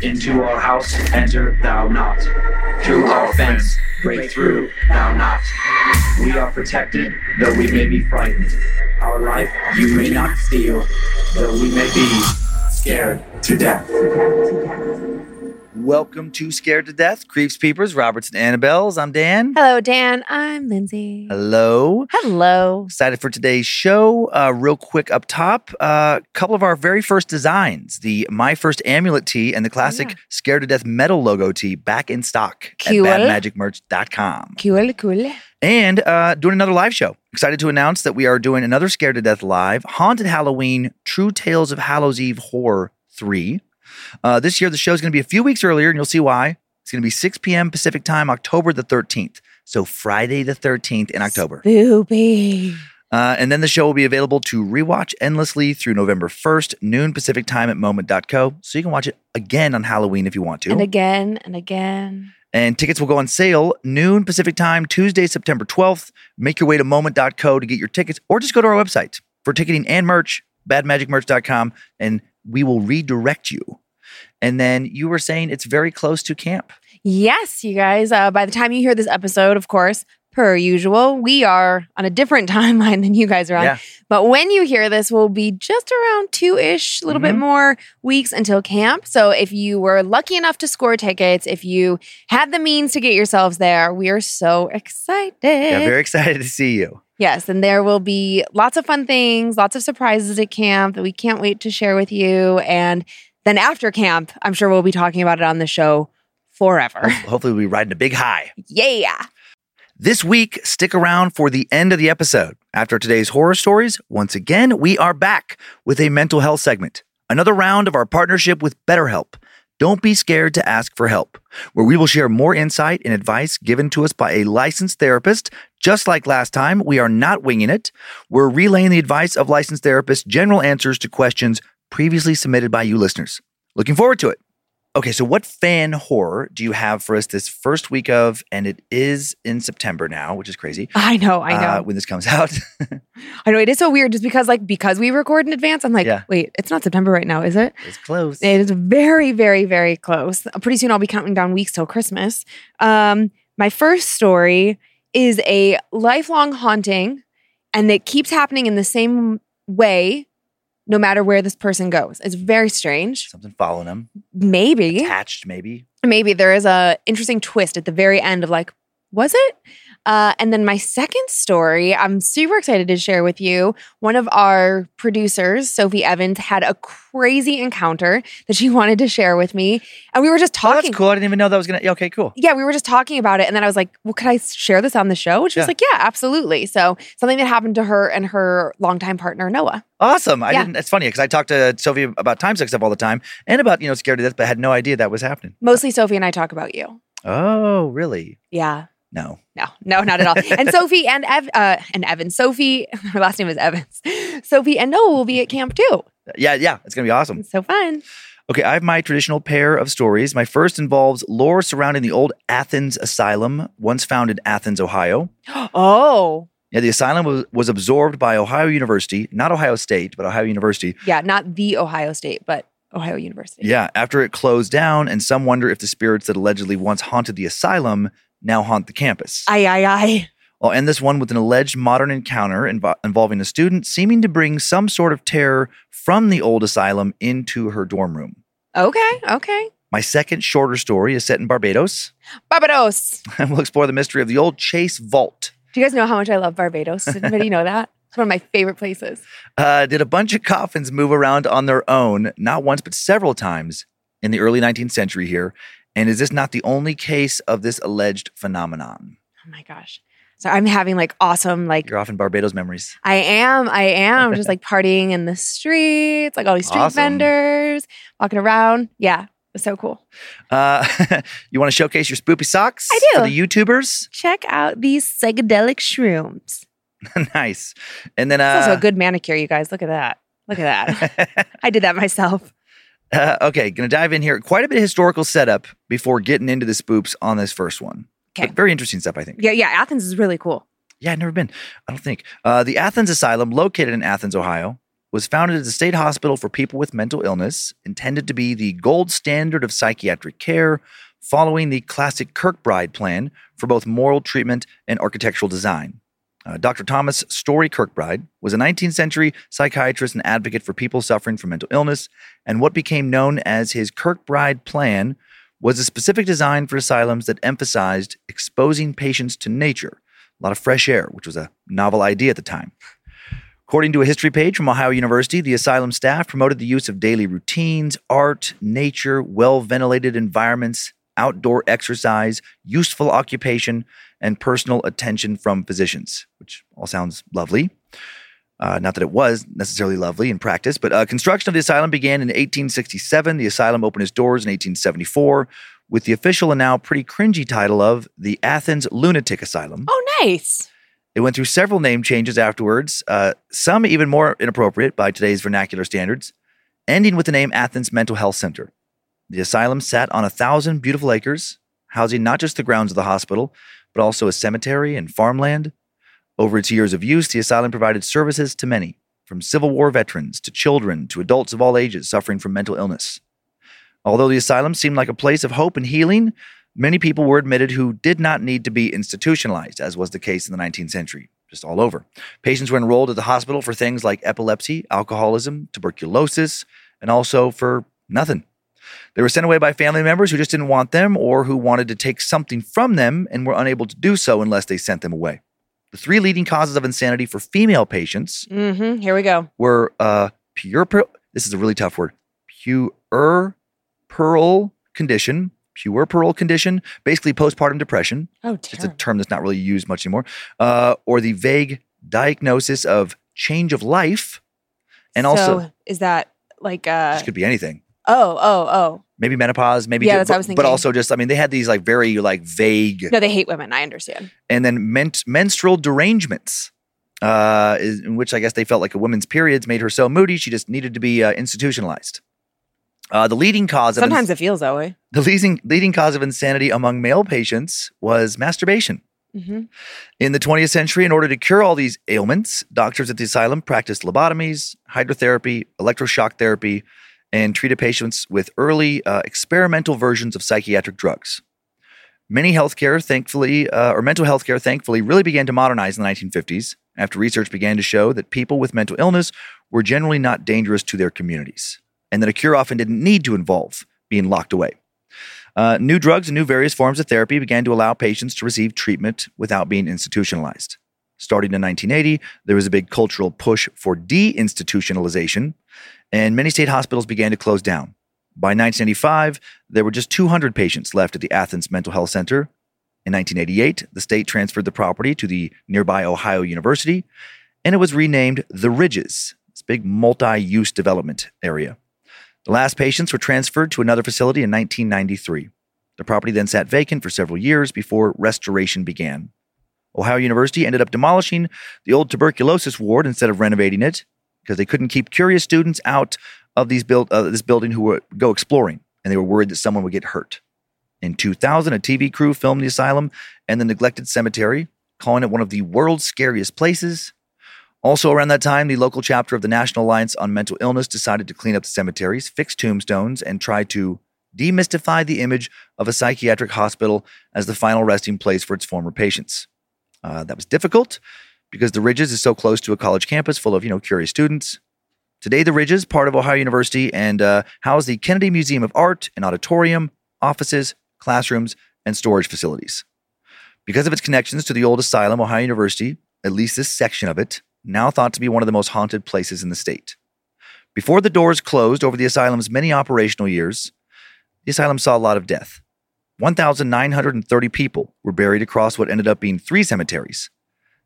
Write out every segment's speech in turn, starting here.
Into our house enter thou not. Through our fence break through thou not. We are protected, though we may be frightened. Our life you may not steal, though we may be scared to death. Welcome to Scared to Death, Creeps Peepers, Roberts and Annabelles. I'm Dan. Hello, Dan. I'm Lynze. Hello. Hello. Excited for today's show. Uh, real quick up top, a uh, couple of our very first designs the My First Amulet tee and the classic yeah. Scared to Death metal logo tee back in stock Cool. at badmagicmerch.com. Cool, cool. And uh, doing another live show. Excited to announce that we are doing another Scared to Death live, Haunted Halloween, True Tales of Hallows Eve Horror 3. Uh, this year, the show is going to be a few weeks earlier, and you'll see why. It's going to be 6 p.m. Pacific time, October the 13th. So Friday the 13th in October. Spoopy. Uh, and then the show will be available to rewatch endlessly through November 1st, noon Pacific time at moment.co. So you can watch it again on Halloween if you want to. And again and again. And tickets will go on sale noon Pacific time, Tuesday, September 12th. Make your way to moment.co to get your tickets or just go to our website for ticketing and merch, badmagicmerch.com, and we will redirect you. And then you were saying it's very close to camp. Yes, you guys. Uh, by the time you hear this episode, of course, per usual, we are on a different timeline than you guys are on. Yeah. But when you hear this, we'll be just around two ish, a little bit Mhm. more weeks until camp. So if you were lucky enough to score tickets, if you had the means to get yourselves there, we are so excited. Yeah, very excited to see you. Yes, and there will be lots of fun things, lots of surprises at camp that we can't wait to share with you. And then after camp, I'm sure we'll be talking about it on the show forever. Hopefully, we'll be riding a big high. yeah. This week, stick around for the end of the episode. After today's horror stories, once again, we are back with a mental health segment. Another round of our partnership with BetterHelp. Don't be scared to ask for help, where we will share more insight and advice given to us by a licensed therapist. Just like last time, we are not winging it. We're relaying the advice of licensed therapists, general answers to questions previously submitted by you listeners. Looking forward to it. Okay, so what fan horror do you have for us this first week of? And it is in September now, which is crazy. I know, I know. uh, when this comes out. I know it is so weird just because like because we record in advance, I'm like, Yeah. wait, it's not September right now, is it? it's close. It is very, very, very close. Pretty soon I'll be counting down weeks till Christmas. Um, my first story is a lifelong haunting and it keeps happening in the same way no matter where this person goes. It's very strange. Something following them, Maybe. attached maybe. maybe there is a interesting twist at the very end of like was it uh, and then my second story i'm super excited to share with you one of our producers sophie evans had a crazy encounter that she wanted to share with me and we were just Oh, talking that's cool. I didn't even know that was gonna. yeah, Okay, cool. yeah, we were just talking about it, and then I was like, "Well, could I share this on the show?" And she was Yeah. like, "Yeah, absolutely." So something that happened to her and her longtime partner Noah. Awesome. I Yeah. didn't. It's funny because I talked to Sophie about time sex stuff all the time and about you know scared to death, but had no idea that was happening. Mostly Sophie and I talk about you. Oh, really? Yeah, No. No, no, not at all. and Sophie and Ev, uh, and Evan, Sophie, her last name is Evans. Sophie and Noah will be at camp too. Yeah, yeah, it's gonna be awesome. It's so fun. Okay, I have my traditional pair of stories. My first involves lore surrounding the old Athens Asylum, once found in Athens, Ohio. Oh, Yeah, the asylum was, was absorbed by Ohio University, not Ohio State, but Ohio University. yeah, not the Ohio State, but Ohio University. Yeah, after it closed down, and some wonder if the spirits that allegedly once haunted the asylum now haunt the campus. Aye, aye, aye. I'll end this one with an alleged modern encounter invo- involving a student seeming to bring some sort of terror from the old asylum into her dorm room. Okay, okay. My second shorter story is set in Barbados, Barbados. and we'll explore the mystery of the old Chase Vault. Do you guys know how much I love Barbados? Does anybody know that? It's one of my favorite places. Uh, did a bunch of coffins move around on their own, not once, but several times in the early 19th century here? And is this not the only case of this alleged phenomenon? Oh my gosh. So I'm having like awesome, like You're off in Barbados memories. I am, I am just like partying in the streets, like all these street Awesome. vendors, walking around. Yeah, it's so cool. Uh, you want to showcase your spoopy socks? I do. For the YouTubers? Check out these psychedelic shrooms. nice. And then, It's also uh, a good manicure, you guys. Look at that. Look at that. I did that myself. Uh, okay, gonna dive in here. Quite a bit of historical setup before getting into the spoops on this first one. Okay. Very interesting stuff, I think. Yeah, yeah. Athens is really cool. Yeah, I've never been. I don't think. Uh, the Athens Asylum, located in Athens, Ohio, was founded as a state hospital for people with mental illness, intended to be the gold standard of psychiatric care, following the classic Kirkbride plan for both moral treatment and architectural design. Uh, Dr. Thomas Story Kirkbride was a 19th century psychiatrist and advocate for people suffering from mental illness, and what became known as his Kirkbride plan was a specific design for asylums that emphasized exposing patients to nature a lot of fresh air, which was a novel idea at the time. According to a history page from Ohio University, the asylum staff promoted the use of daily routines, art, nature, well ventilated environments, outdoor exercise, useful occupation, and personal attention from physicians, which all sounds lovely. Uh, not that it was necessarily lovely in practice, but uh, construction of the asylum began in 1867. The asylum opened its doors in 1874 with the official and now pretty cringy title of the Athens Lunatic Asylum. Oh, nice. It went through several name changes afterwards, uh, some even more inappropriate by today's vernacular standards, ending with the name Athens Mental Health Center. The asylum sat on a thousand beautiful acres, housing not just the grounds of the hospital, but also a cemetery and farmland. Over its years of use, the asylum provided services to many, from Civil War veterans to children to adults of all ages suffering from mental illness. Although the asylum seemed like a place of hope and healing, many people were admitted who did not need to be institutionalized, as was the case in the 19th century, just all over. Patients were enrolled at the hospital for things like epilepsy, alcoholism, tuberculosis, and also for nothing. They were sent away by family members who just didn't want them or who wanted to take something from them and were unable to do so unless they sent them away. The three leading causes of insanity for female patients Mm-hmm. Here we go. were uh, puerperal. This is a really tough word. Pure Puerperal condition. Puerperal condition. Basically, postpartum depression. Oh, terrible. It's a term that's not really used much anymore. Uh, or the vague diagnosis of change of life, and also is that like uh this could be anything. oh, oh, oh. Maybe menopause. Maybe Yeah, that's what I but, was but also just I mean they had these like very like vague No, they hate women. I understand. and then men- menstrual derangements, uh, is- in which I guess they felt like a woman's periods made her so moody she just needed to be uh, institutionalized. Uh, the leading cause of Sometimes it feels that way. the leading leading cause of insanity among male patients was masturbation. Mm-hmm. In the 20th century, in order to cure all these ailments, doctors at the asylum practiced lobotomies, hydrotherapy, electroshock therapy, and treated patients with early uh, experimental versions of psychiatric drugs. Many healthcare, thankfully, uh, or mental health care, thankfully, really began to modernize in the 1950s after research began to show that people with mental illness were generally not dangerous to their communities, and that a cure often didn't need to involve being locked away. Uh, new drugs and new various forms of therapy began to allow patients to receive treatment without being institutionalized. Starting in 1980, there was a big cultural push for deinstitutionalization, and many state hospitals began to close down. By 1985, there were just 200 patients left at the Athens Mental Health Center. In 1988, the state transferred the property to the nearby Ohio University, and it was renamed The Ridges, this big multi use development area. The last patients were transferred to another facility in 1993. The property then sat vacant for several years before restoration began. Ohio University ended up demolishing the old tuberculosis ward instead of renovating it, because they couldn't keep curious students out of these build, uh, this building who would go exploring, and they were worried that someone would get hurt. In 2000, a TV crew filmed the asylum and the neglected cemetery, calling it one of the world's scariest places. Also, around that time, the local chapter of the National Alliance on Mental Illness decided to clean up the cemeteries, fix tombstones, and try to demystify the image of a psychiatric hospital as the final resting place for its former patients. Uh, that was difficult because the Ridges is so close to a college campus full of you know curious students. Today, the Ridges, part of Ohio University, and uh, house the Kennedy Museum of Art, an auditorium, offices, classrooms, and storage facilities. Because of its connections to the old asylum, Ohio University, at least this section of it, now thought to be one of the most haunted places in the state. Before the doors closed over the asylum's many operational years, the asylum saw a lot of death. 1,930 people were buried across what ended up being three cemeteries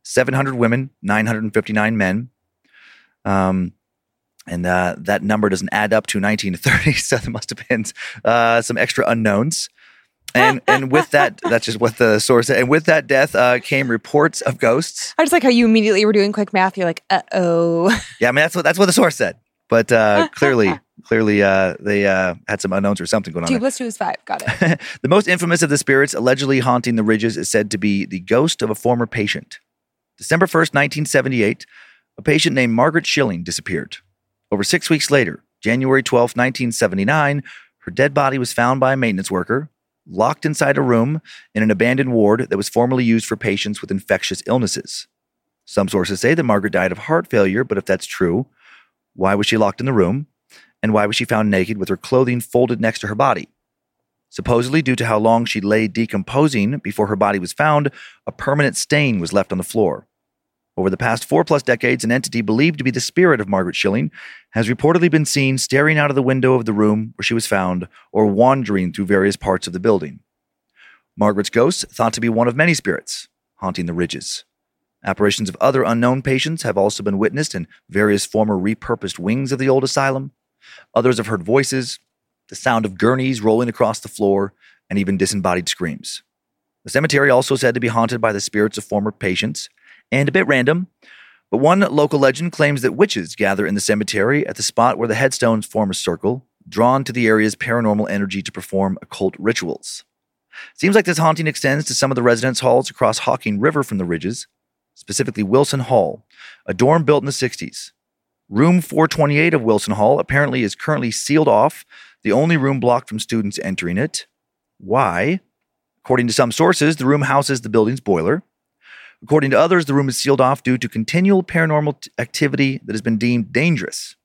700 women, 959 men. Um, and uh, that number doesn't add up to 1930, so there must have been uh, some extra unknowns. And and with that, that's just what the source said. And with that death uh, came reports of ghosts. I just like how you immediately were doing quick math. You're like, uh oh. Yeah, I mean that's what that's what the source said. But uh, clearly, clearly, uh, they uh, had some unknowns or something going on. Two there. plus two is five. Got it. the most infamous of the spirits allegedly haunting the ridges is said to be the ghost of a former patient. December 1st, 1978, a patient named Margaret Schilling disappeared. Over six weeks later, January 12th, 1979, her dead body was found by a maintenance worker, locked inside a room in an abandoned ward that was formerly used for patients with infectious illnesses. Some sources say that Margaret died of heart failure, but if that's true, why was she locked in the room? And why was she found naked with her clothing folded next to her body? Supposedly, due to how long she lay decomposing before her body was found, a permanent stain was left on the floor. Over the past four plus decades, an entity believed to be the spirit of Margaret Schilling has reportedly been seen staring out of the window of the room where she was found or wandering through various parts of the building. Margaret's ghost, thought to be one of many spirits, haunting the ridges. Apparitions of other unknown patients have also been witnessed in various former repurposed wings of the old asylum. Others have heard voices, the sound of gurneys rolling across the floor, and even disembodied screams. The cemetery also said to be haunted by the spirits of former patients, and a bit random, but one local legend claims that witches gather in the cemetery at the spot where the headstones form a circle, drawn to the area's paranormal energy to perform occult rituals. Seems like this haunting extends to some of the residence halls across Hocking River from the ridges, specifically Wilson Hall, a dorm built in the 60s. Room 428 of Wilson Hall apparently is currently sealed off, the only room blocked from students entering it. Why? According to some sources, the room houses the building's boiler. According to others, the room is sealed off due to continual paranormal t- activity that has been deemed dangerous.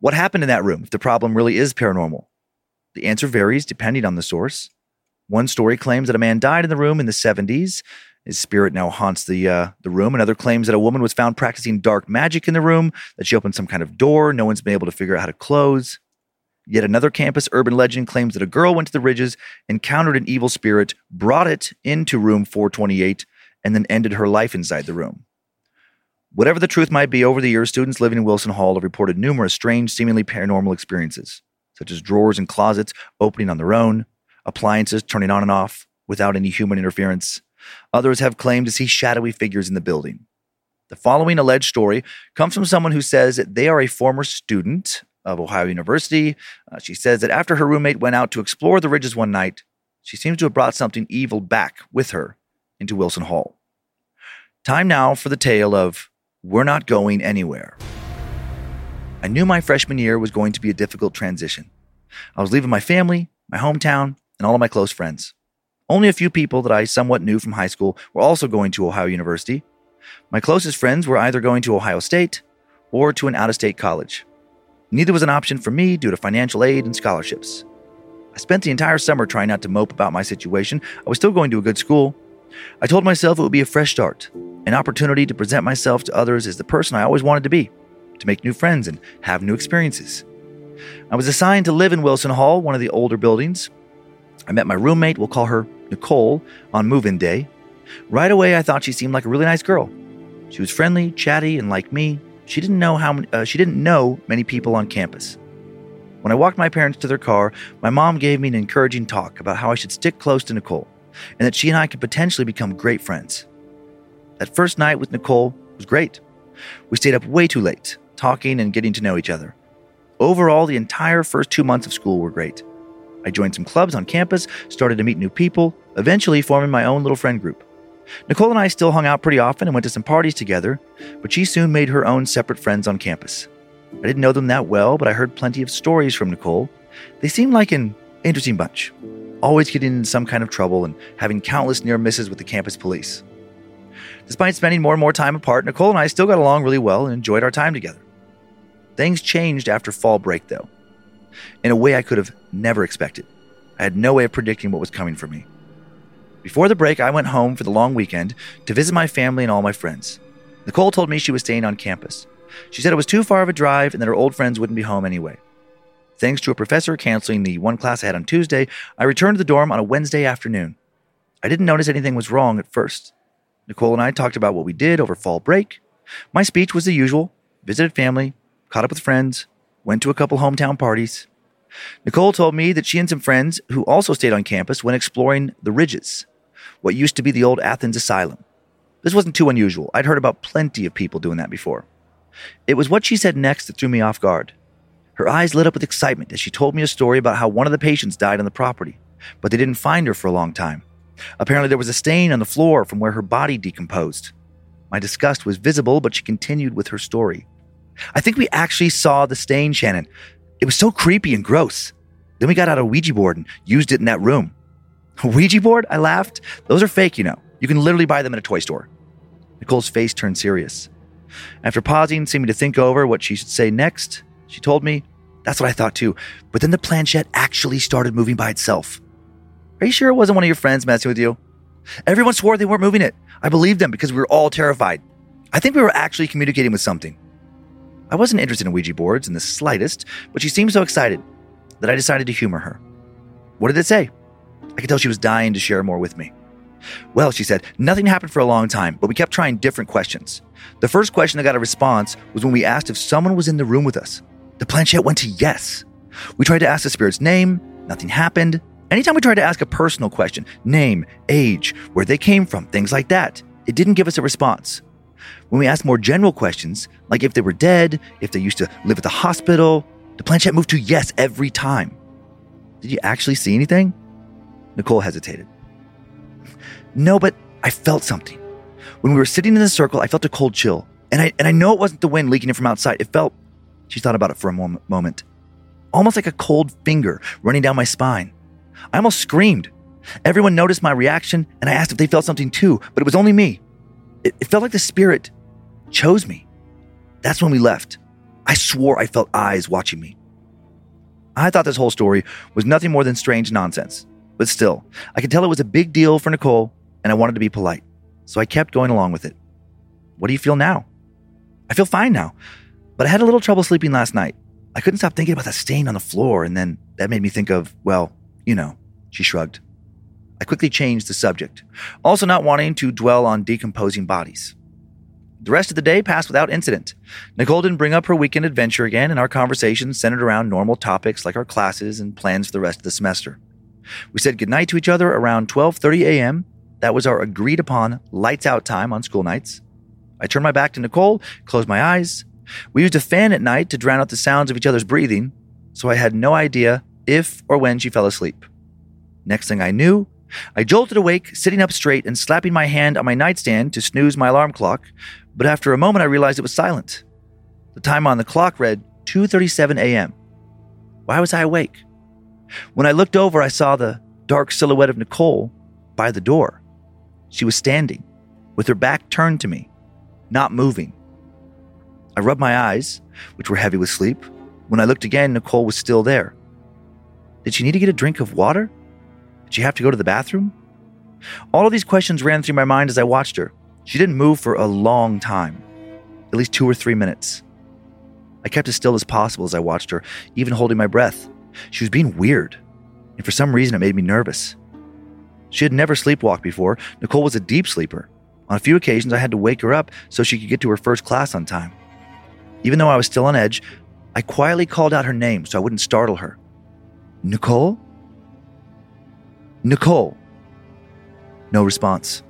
What happened in that room if the problem really is paranormal? The answer varies depending on the source. One story claims that a man died in the room in the 70s. His spirit now haunts the uh, the room. Another claims that a woman was found practicing dark magic in the room, that she opened some kind of door no one's been able to figure out how to close. Yet another campus urban legend claims that a girl went to the ridges, encountered an evil spirit, brought it into room 428, and then ended her life inside the room. Whatever the truth might be, over the years, students living in Wilson Hall have reported numerous strange, seemingly paranormal experiences, such as drawers and closets opening on their own, appliances turning on and off without any human interference. Others have claimed to see shadowy figures in the building. The following alleged story comes from someone who says that they are a former student of Ohio University. Uh, she says that after her roommate went out to explore the ridges one night, she seems to have brought something evil back with her into Wilson Hall. Time now for the tale of We're Not Going Anywhere. I knew my freshman year was going to be a difficult transition. I was leaving my family, my hometown, and all of my close friends. Only a few people that I somewhat knew from high school were also going to Ohio University. My closest friends were either going to Ohio State or to an out of state college. Neither was an option for me due to financial aid and scholarships. I spent the entire summer trying not to mope about my situation. I was still going to a good school. I told myself it would be a fresh start, an opportunity to present myself to others as the person I always wanted to be, to make new friends and have new experiences. I was assigned to live in Wilson Hall, one of the older buildings. I met my roommate, we'll call her Nicole, on move in day. Right away, I thought she seemed like a really nice girl. She was friendly, chatty, and like me, she didn't know how uh, she didn't know many people on campus. When I walked my parents to their car, my mom gave me an encouraging talk about how I should stick close to Nicole and that she and I could potentially become great friends. That first night with Nicole was great. We stayed up way too late, talking, and getting to know each other. Overall, the entire first two months of school were great. I joined some clubs on campus, started to meet new people, eventually forming my own little friend group. Nicole and I still hung out pretty often and went to some parties together, but she soon made her own separate friends on campus. I didn't know them that well, but I heard plenty of stories from Nicole. They seemed like an interesting bunch, always getting in some kind of trouble and having countless near misses with the campus police. Despite spending more and more time apart, Nicole and I still got along really well and enjoyed our time together. Things changed after fall break, though, in a way I could have never expected. I had no way of predicting what was coming for me. Before the break, I went home for the long weekend to visit my family and all my friends. Nicole told me she was staying on campus. She said it was too far of a drive and that her old friends wouldn't be home anyway. Thanks to a professor canceling the one class I had on Tuesday, I returned to the dorm on a Wednesday afternoon. I didn't notice anything was wrong at first. Nicole and I talked about what we did over fall break. My speech was the usual visited family, caught up with friends, went to a couple hometown parties. Nicole told me that she and some friends who also stayed on campus went exploring the Ridges, what used to be the old Athens Asylum. This wasn't too unusual. I'd heard about plenty of people doing that before. It was what she said next that threw me off guard. Her eyes lit up with excitement as she told me a story about how one of the patients died on the property, but they didn't find her for a long time. Apparently, there was a stain on the floor from where her body decomposed. My disgust was visible, but she continued with her story. I think we actually saw the stain, Shannon. It was so creepy and gross. Then we got out a Ouija board and used it in that room. Ouija board? I laughed. Those are fake, you know. You can literally buy them at a toy store. Nicole's face turned serious. After pausing, seeming to think over what she should say next, she told me, That's what I thought too. But then the planchette actually started moving by itself. Are you sure it wasn't one of your friends messing with you? Everyone swore they weren't moving it. I believed them because we were all terrified. I think we were actually communicating with something. I wasn't interested in Ouija boards in the slightest, but she seemed so excited that I decided to humor her. What did it say? I could tell she was dying to share more with me. Well, she said, nothing happened for a long time, but we kept trying different questions. The first question that got a response was when we asked if someone was in the room with us. The planchette went to yes. We tried to ask the spirit's name, nothing happened. Anytime we tried to ask a personal question, name, age, where they came from, things like that, it didn't give us a response. When we asked more general questions, like if they were dead, if they used to live at the hospital, the planchette moved to yes every time. Did you actually see anything? Nicole hesitated. No, but I felt something. When we were sitting in the circle, I felt a cold chill. And I, and I know it wasn't the wind leaking in from outside. It felt, she thought about it for a moment, almost like a cold finger running down my spine. I almost screamed. Everyone noticed my reaction, and I asked if they felt something too, but it was only me. It, it felt like the spirit chose me. That's when we left. I swore I felt eyes watching me. I thought this whole story was nothing more than strange nonsense. But still, I could tell it was a big deal for Nicole, and I wanted to be polite. So I kept going along with it. What do you feel now? I feel fine now, but I had a little trouble sleeping last night. I couldn't stop thinking about that stain on the floor, and then that made me think of, well, you know, she shrugged. I quickly changed the subject, also not wanting to dwell on decomposing bodies. The rest of the day passed without incident. Nicole didn't bring up her weekend adventure again, and our conversation centered around normal topics like our classes and plans for the rest of the semester. We said goodnight to each other around 12:30 a.m. That was our agreed upon lights out time on school nights. I turned my back to Nicole, closed my eyes. We used a fan at night to drown out the sounds of each other's breathing, so I had no idea if or when she fell asleep. Next thing I knew, I jolted awake, sitting up straight and slapping my hand on my nightstand to snooze my alarm clock, but after a moment I realized it was silent. The time on the clock read 2:37 a.m. Why was I awake? When I looked over, I saw the dark silhouette of Nicole by the door. She was standing, with her back turned to me, not moving. I rubbed my eyes, which were heavy with sleep. When I looked again, Nicole was still there. Did she need to get a drink of water? Did she have to go to the bathroom? All of these questions ran through my mind as I watched her. She didn't move for a long time, at least two or three minutes. I kept as still as possible as I watched her, even holding my breath. She was being weird, and for some reason it made me nervous. She had never sleepwalked before. Nicole was a deep sleeper. On a few occasions, I had to wake her up so she could get to her first class on time. Even though I was still on edge, I quietly called out her name so I wouldn't startle her. Nicole? Nicole. No response.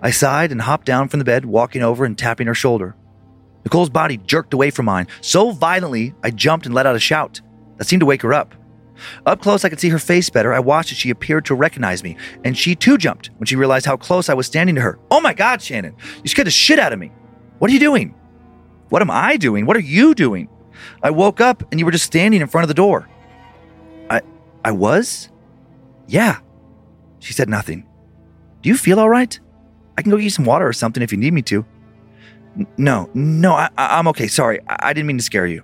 I sighed and hopped down from the bed, walking over and tapping her shoulder. Nicole's body jerked away from mine so violently I jumped and let out a shout. That seemed to wake her up. Up close, I could see her face better. I watched as she appeared to recognize me, and she too jumped when she realized how close I was standing to her. Oh my God, Shannon, you scared the shit out of me. What are you doing? What am I doing? What are you doing? I woke up and you were just standing in front of the door. I I was? Yeah. She said nothing. Do you feel all right? I can go get you some water or something if you need me to. N- no, no, I, I'm okay. Sorry, I, I didn't mean to scare you.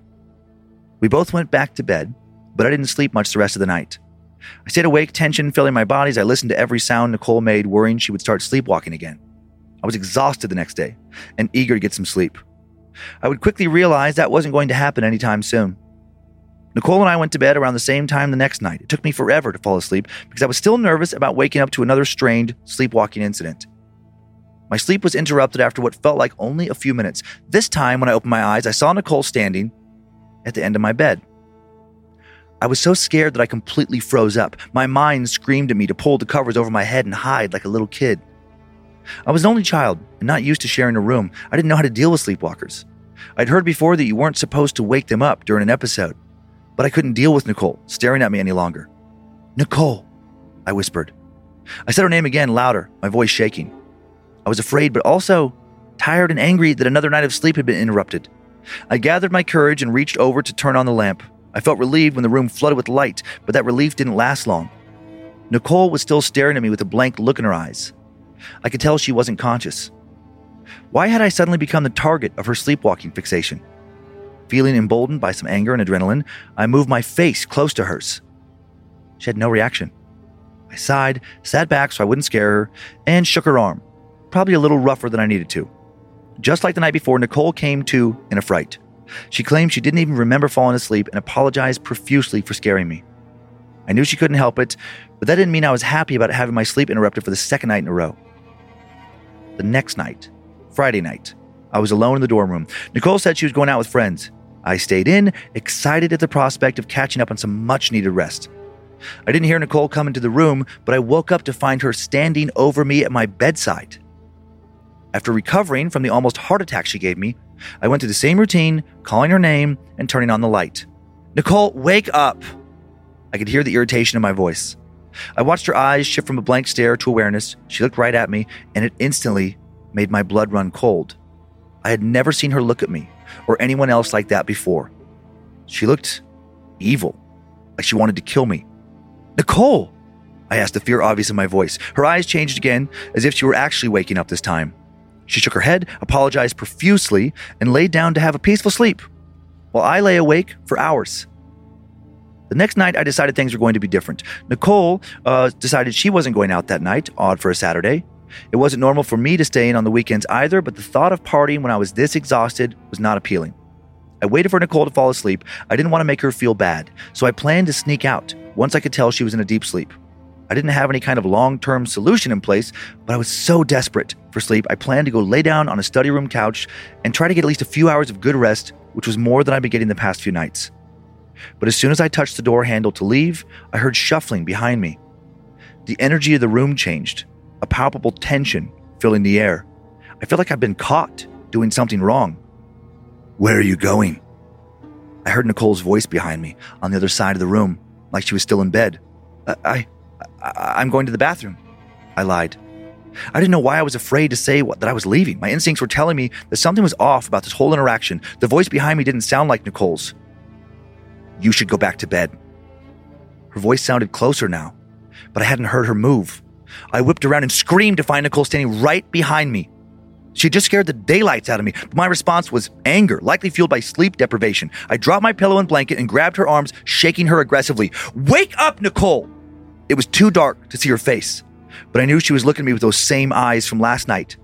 We both went back to bed, but I didn't sleep much the rest of the night. I stayed awake, tension filling my body as I listened to every sound Nicole made, worrying she would start sleepwalking again. I was exhausted the next day and eager to get some sleep. I would quickly realize that wasn't going to happen anytime soon. Nicole and I went to bed around the same time the next night. It took me forever to fall asleep because I was still nervous about waking up to another strained sleepwalking incident. My sleep was interrupted after what felt like only a few minutes. This time, when I opened my eyes, I saw Nicole standing at the end of my bed. I was so scared that I completely froze up. My mind screamed at me to pull the covers over my head and hide like a little kid. I was an only child and not used to sharing a room. I didn't know how to deal with sleepwalkers. I'd heard before that you weren't supposed to wake them up during an episode, but I couldn't deal with Nicole staring at me any longer. Nicole, I whispered. I said her name again, louder, my voice shaking. I was afraid, but also tired and angry that another night of sleep had been interrupted. I gathered my courage and reached over to turn on the lamp. I felt relieved when the room flooded with light, but that relief didn't last long. Nicole was still staring at me with a blank look in her eyes. I could tell she wasn't conscious. Why had I suddenly become the target of her sleepwalking fixation? Feeling emboldened by some anger and adrenaline, I moved my face close to hers. She had no reaction. I sighed, sat back so I wouldn't scare her, and shook her arm, probably a little rougher than I needed to. Just like the night before, Nicole came to in a fright. She claimed she didn't even remember falling asleep and apologized profusely for scaring me. I knew she couldn't help it, but that didn't mean I was happy about having my sleep interrupted for the second night in a row. The next night, Friday night, I was alone in the dorm room. Nicole said she was going out with friends. I stayed in, excited at the prospect of catching up on some much needed rest. I didn't hear Nicole come into the room, but I woke up to find her standing over me at my bedside. After recovering from the almost heart attack she gave me, I went through the same routine, calling her name and turning on the light. Nicole, wake up! I could hear the irritation in my voice. I watched her eyes shift from a blank stare to awareness. She looked right at me, and it instantly made my blood run cold. I had never seen her look at me or anyone else like that before. She looked evil, like she wanted to kill me. Nicole! I asked, the fear obvious in my voice. Her eyes changed again, as if she were actually waking up this time. She shook her head, apologized profusely, and laid down to have a peaceful sleep, while I lay awake for hours. The next night, I decided things were going to be different. Nicole uh, decided she wasn't going out that night, odd for a Saturday. It wasn't normal for me to stay in on the weekends either, but the thought of partying when I was this exhausted was not appealing. I waited for Nicole to fall asleep. I didn't want to make her feel bad, so I planned to sneak out once I could tell she was in a deep sleep. I didn't have any kind of long term solution in place, but I was so desperate for sleep, I planned to go lay down on a study room couch and try to get at least a few hours of good rest, which was more than I'd been getting the past few nights. But as soon as I touched the door handle to leave, I heard shuffling behind me. The energy of the room changed, a palpable tension filling the air. I felt like I'd been caught doing something wrong. Where are you going? I heard Nicole's voice behind me on the other side of the room, like she was still in bed. I, I, I I'm going to the bathroom. I lied. I didn't know why I was afraid to say what, that I was leaving. My instincts were telling me that something was off about this whole interaction. The voice behind me didn't sound like Nicole's. You should go back to bed. Her voice sounded closer now, but I hadn't heard her move. I whipped around and screamed to find Nicole standing right behind me. She just scared the daylights out of me, but my response was anger, likely fueled by sleep deprivation. I dropped my pillow and blanket and grabbed her arms, shaking her aggressively. Wake up, Nicole! It was too dark to see her face, but I knew she was looking at me with those same eyes from last night.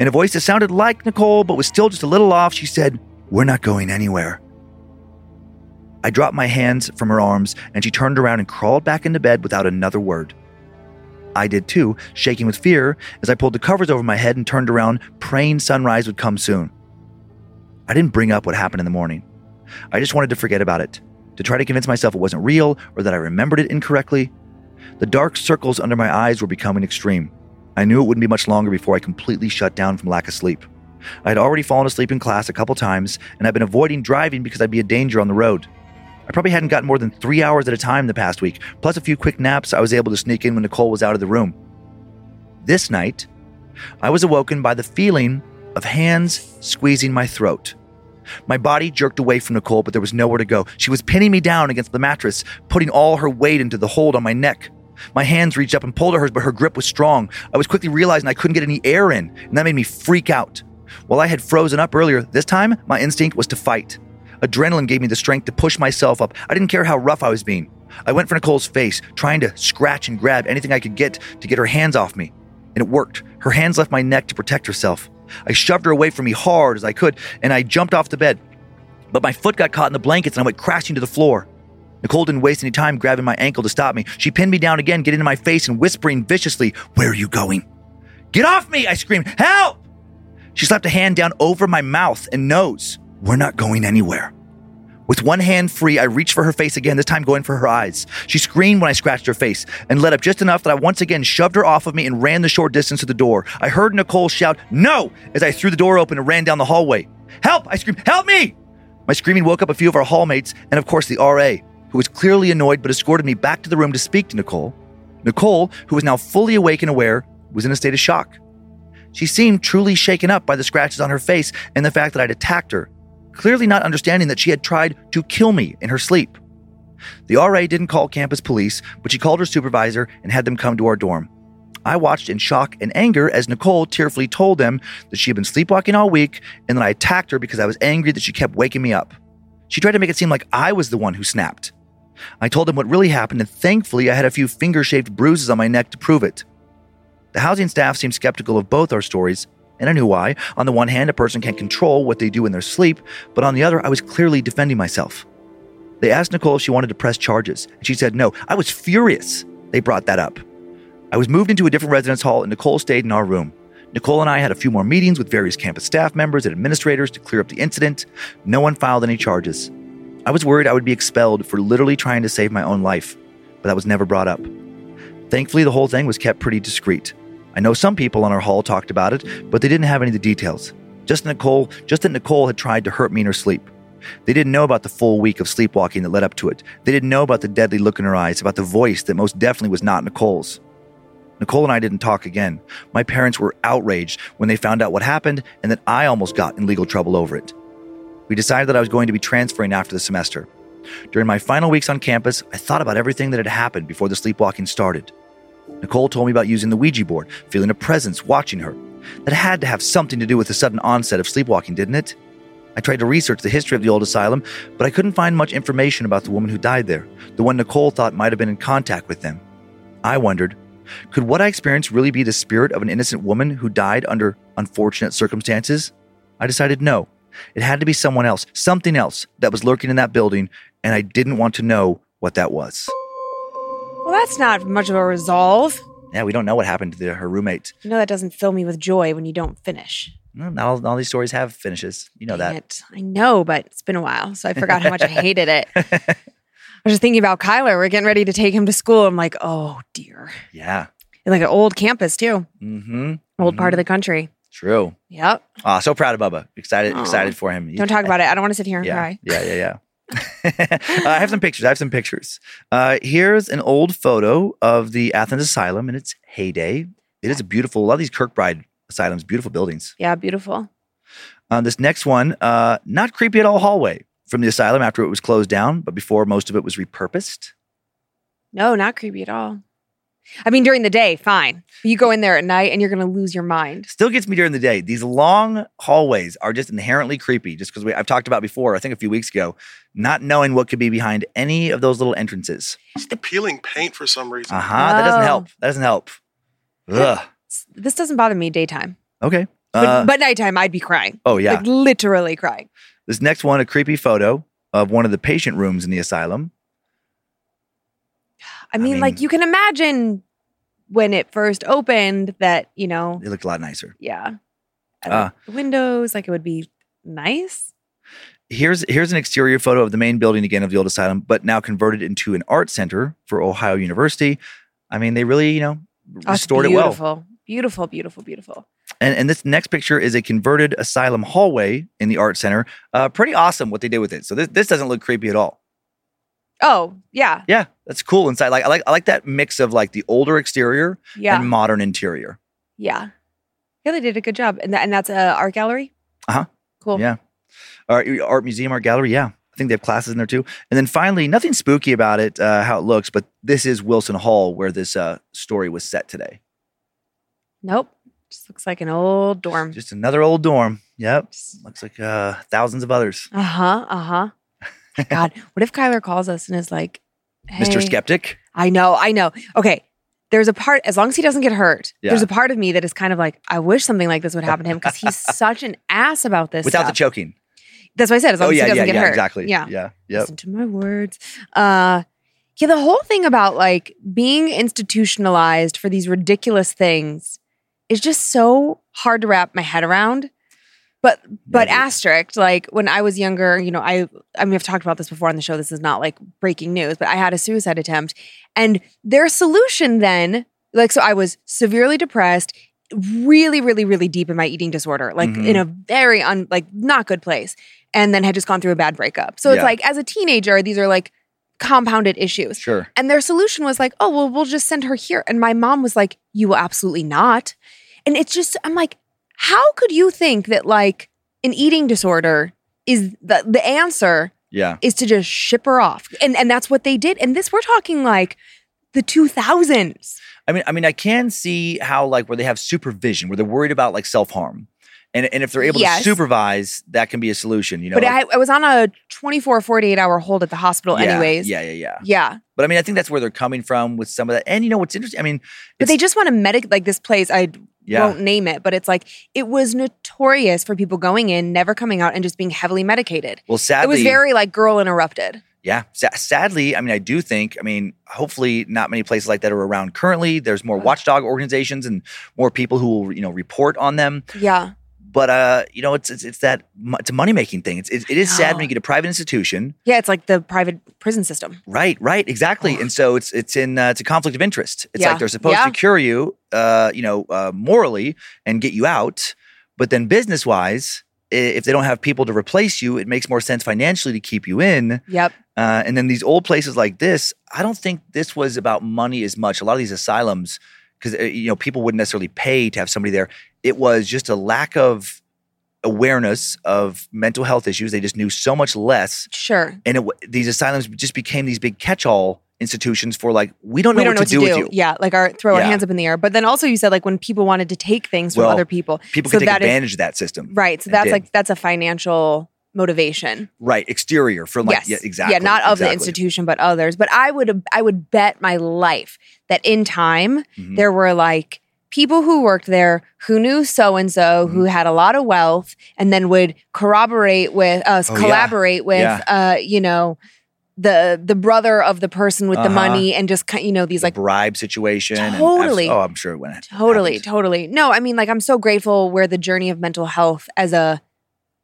In a voice that sounded like Nicole, but was still just a little off, she said, We're not going anywhere. I dropped my hands from her arms, and she turned around and crawled back into bed without another word. I did too, shaking with fear as I pulled the covers over my head and turned around, praying sunrise would come soon. I didn't bring up what happened in the morning. I just wanted to forget about it, to try to convince myself it wasn't real or that I remembered it incorrectly. The dark circles under my eyes were becoming extreme. I knew it wouldn't be much longer before I completely shut down from lack of sleep. I had already fallen asleep in class a couple times, and I've been avoiding driving because I'd be a danger on the road. I probably hadn't gotten more than three hours at a time the past week, plus a few quick naps I was able to sneak in when Nicole was out of the room. This night, I was awoken by the feeling of hands squeezing my throat. My body jerked away from Nicole, but there was nowhere to go. She was pinning me down against the mattress, putting all her weight into the hold on my neck. My hands reached up and pulled at hers, but her grip was strong. I was quickly realizing I couldn't get any air in, and that made me freak out. While I had frozen up earlier, this time my instinct was to fight. Adrenaline gave me the strength to push myself up. I didn't care how rough I was being. I went for Nicole's face, trying to scratch and grab anything I could get to get her hands off me. And it worked. Her hands left my neck to protect herself. I shoved her away from me hard as I could, and I jumped off the bed. But my foot got caught in the blankets and I went crashing to the floor. Nicole didn't waste any time grabbing my ankle to stop me. She pinned me down again, getting in my face and whispering viciously, Where are you going? Get off me! I screamed. Help! She slapped a hand down over my mouth and nose. We're not going anywhere. With one hand free, I reached for her face again, this time going for her eyes. She screamed when I scratched her face and let up just enough that I once again shoved her off of me and ran the short distance to the door. I heard Nicole shout, No! as I threw the door open and ran down the hallway. Help! I screamed, Help me! My screaming woke up a few of our hallmates and, of course, the RA, who was clearly annoyed but escorted me back to the room to speak to Nicole. Nicole, who was now fully awake and aware, was in a state of shock. She seemed truly shaken up by the scratches on her face and the fact that I'd attacked her, clearly not understanding that she had tried to kill me in her sleep. The RA didn't call campus police, but she called her supervisor and had them come to our dorm. I watched in shock and anger as Nicole tearfully told them that she had been sleepwalking all week and that I attacked her because I was angry that she kept waking me up. She tried to make it seem like I was the one who snapped. I told them what really happened, and thankfully, I had a few finger shaped bruises on my neck to prove it. The housing staff seemed skeptical of both our stories, and I knew why. On the one hand, a person can't control what they do in their sleep, but on the other, I was clearly defending myself. They asked Nicole if she wanted to press charges, and she said no. I was furious they brought that up. I was moved into a different residence hall, and Nicole stayed in our room. Nicole and I had a few more meetings with various campus staff members and administrators to clear up the incident. No one filed any charges. I was worried I would be expelled for literally trying to save my own life, but that was never brought up. Thankfully, the whole thing was kept pretty discreet. I know some people on our hall talked about it, but they didn't have any of the details. Just Nicole, just that Nicole had tried to hurt me in her sleep. They didn't know about the full week of sleepwalking that led up to it. They didn't know about the deadly look in her eyes, about the voice that most definitely was not Nicole's. Nicole and I didn't talk again. My parents were outraged when they found out what happened and that I almost got in legal trouble over it. We decided that I was going to be transferring after the semester. During my final weeks on campus, I thought about everything that had happened before the sleepwalking started. Nicole told me about using the Ouija board, feeling a presence watching her. That had to have something to do with the sudden onset of sleepwalking, didn't it? I tried to research the history of the old asylum, but I couldn't find much information about the woman who died there, the one Nicole thought might have been in contact with them. I wondered, could what I experienced really be the spirit of an innocent woman who died under unfortunate circumstances? I decided no. It had to be someone else, something else that was lurking in that building, and I didn't want to know what that was. Well, that's not much of a resolve. Yeah, we don't know what happened to the, her roommate. You know that doesn't fill me with joy when you don't finish. Well, not all, all these stories have finishes. You know Dang that. it. I know, but it's been a while, so I forgot how much I hated it. I was just thinking about Kyler. We're getting ready to take him to school. I'm like, oh dear. Yeah. And like an old campus too, Mm-hmm. old part of the country. True. Yep. Ah, so proud of Bubba. Excited, Aw. excited for him. Don't talk about it. I don't want to sit here and yeah, cry. Yeah, yeah, yeah. uh, I have some pictures. I have some pictures. Uh, here's an old photo of the Athens Asylum in its heyday. It is a beautiful, a lot of these Kirkbride asylums, beautiful buildings. Yeah, beautiful. Uh, this next one, uh, not creepy at all hallway from the asylum after it was closed down, but before most of it was repurposed. No, not creepy at all. I mean, during the day, fine. But you go in there at night and you're going to lose your mind. Still gets me during the day. These long hallways are just inherently creepy, just because I've talked about before, I think a few weeks ago, not knowing what could be behind any of those little entrances. It's the peeling paint for some reason. Uh huh. That doesn't Oh. help. That doesn't help. Ugh. This doesn't bother me daytime, Okay. but, Uh, but nighttime, I'd be crying. oh, yeah. Like literally crying. This next one, a creepy photo of one of the patient rooms in the asylum. I mean, like mean- you can imagine when it first opened that, you know, It looked a lot nicer. yeah. Ah. the windows, like it would be nice. Here's here's an exterior photo of the main building again of the old asylum, but now converted into an art center for Ohio University. I mean, they really, you know, Oh, restored it well. beautiful. Beautiful, beautiful, beautiful. And, and this next picture is a converted asylum hallway in the art center. Uh, pretty awesome what they did with it. So this, this doesn't look creepy at all. Oh, yeah. Yeah, that's cool inside. Like I like I like that mix of like the older exterior Yeah. and modern interior. yeah. Yeah, they did a good job. And, that, and that's a art gallery? Uh-huh. Cool. Yeah. Art, art museum, art gallery. Yeah. I think they have classes in there too. And then finally, nothing spooky about it, uh, how it looks, but this is Wilson Hall where this uh, story was set today. Nope. Just looks like an old dorm. Just another old dorm. Yep. Looks like uh, thousands of others. Uh huh. Uh huh. God, what if Kyler calls us and is like, Mr. Skeptic. I know, I know. Okay. There's a part, as long as he doesn't get hurt, Yeah. there's a part of me that is kind of like, I wish something like this would happen to him because he's such an ass about this. Without the choking. That's what I said. As long Oh, as yeah, he doesn't yeah, get yeah, hurt. exactly. Yeah. Yeah. Yep. Listen to my words. Uh, yeah, the whole thing about like being institutionalized for these ridiculous things is just so hard to wrap my head around. But but Yeah, is. asterisk, like when I was younger, you know, I I mean I've talked about this before on the show. This is not like breaking news, but I had a suicide attempt. And their solution then, like so I was severely depressed, really, really, really deep in my eating disorder, like Mhm. in a very un like not good place. And then had just gone through a bad breakup. So it's like as a teenager, these are like compounded issues. Sure. And their solution was like, oh, well, we'll just send her here. And my mom was like, you will absolutely not. And it's just, I'm like, how could you think that like an eating disorder is the, the answer Yeah. is to just ship her off? And and that's what they did. And this, we're talking like the 2000s. I mean, I mean, I can see how like where they have supervision, where they're worried about like self harm, and and if they're able Yes. to supervise, that can be a solution. You know, but like- I, I was on a 24, 48 hour hold at the hospital, yeah, anyways. Yeah, yeah, yeah. Yeah. But I mean, I think that's where they're coming from with some of that. And you know what's interesting? I mean, But they just want to medic like this place. I Yeah. won't name it, but it's like it was notorious for people going in, never coming out, and just being heavily medicated. well, sadly, it was very like girl interrupted. Yeah. Sa- sadly, I mean, I do think, I mean, hopefully not many places like that are around currently. There's more watchdog organizations and more people who will, you know, report on them. Yeah. But, uh, you know, it's, it's, it's that, it's a money making thing. It's, it, it is sad when you get a private institution. Yeah, it's like the private prison system. Right, right, exactly. And so it's, it's in, uh, it's a conflict of interest. It's Yeah. like they're supposed Yeah. to cure you, uh, you know, uh, morally and get you out. But then business wise, if they don't have people to replace you, it makes more sense financially to keep you in. Yep. Uh, and then these old places like this, I don't think this was about money as much. A lot of these asylums, because you know people wouldn't necessarily pay to have somebody there. It was just a lack of awareness of mental health issues. They just knew so much less, Sure. and it, these asylums just became these big catch-all institutions for like we don't know, we don't what, know to do with you. Yeah, like our throw our hands up in the air. But then also you said like when people wanted to take things from Well, other people. People so can take that is- advantage of that system, Right. So that's did. like that's a financial motivation. right? Exterior for like yes. yeah, exactly. Yeah, not of the institution, but others. But I would I would bet my life that in time Mhm. there were like people who worked there who knew so and so Mm-hmm. who had a lot of wealth and then would corroborate with us Oh, yeah. collaborate with Yeah. uh you know the the brother of the person with the Uh-huh. money and just you know these The like bribe situation. Totally. oh, I'm sure it Totally, happened. totally. No, I mean, like, I'm so grateful where the journey of mental health as a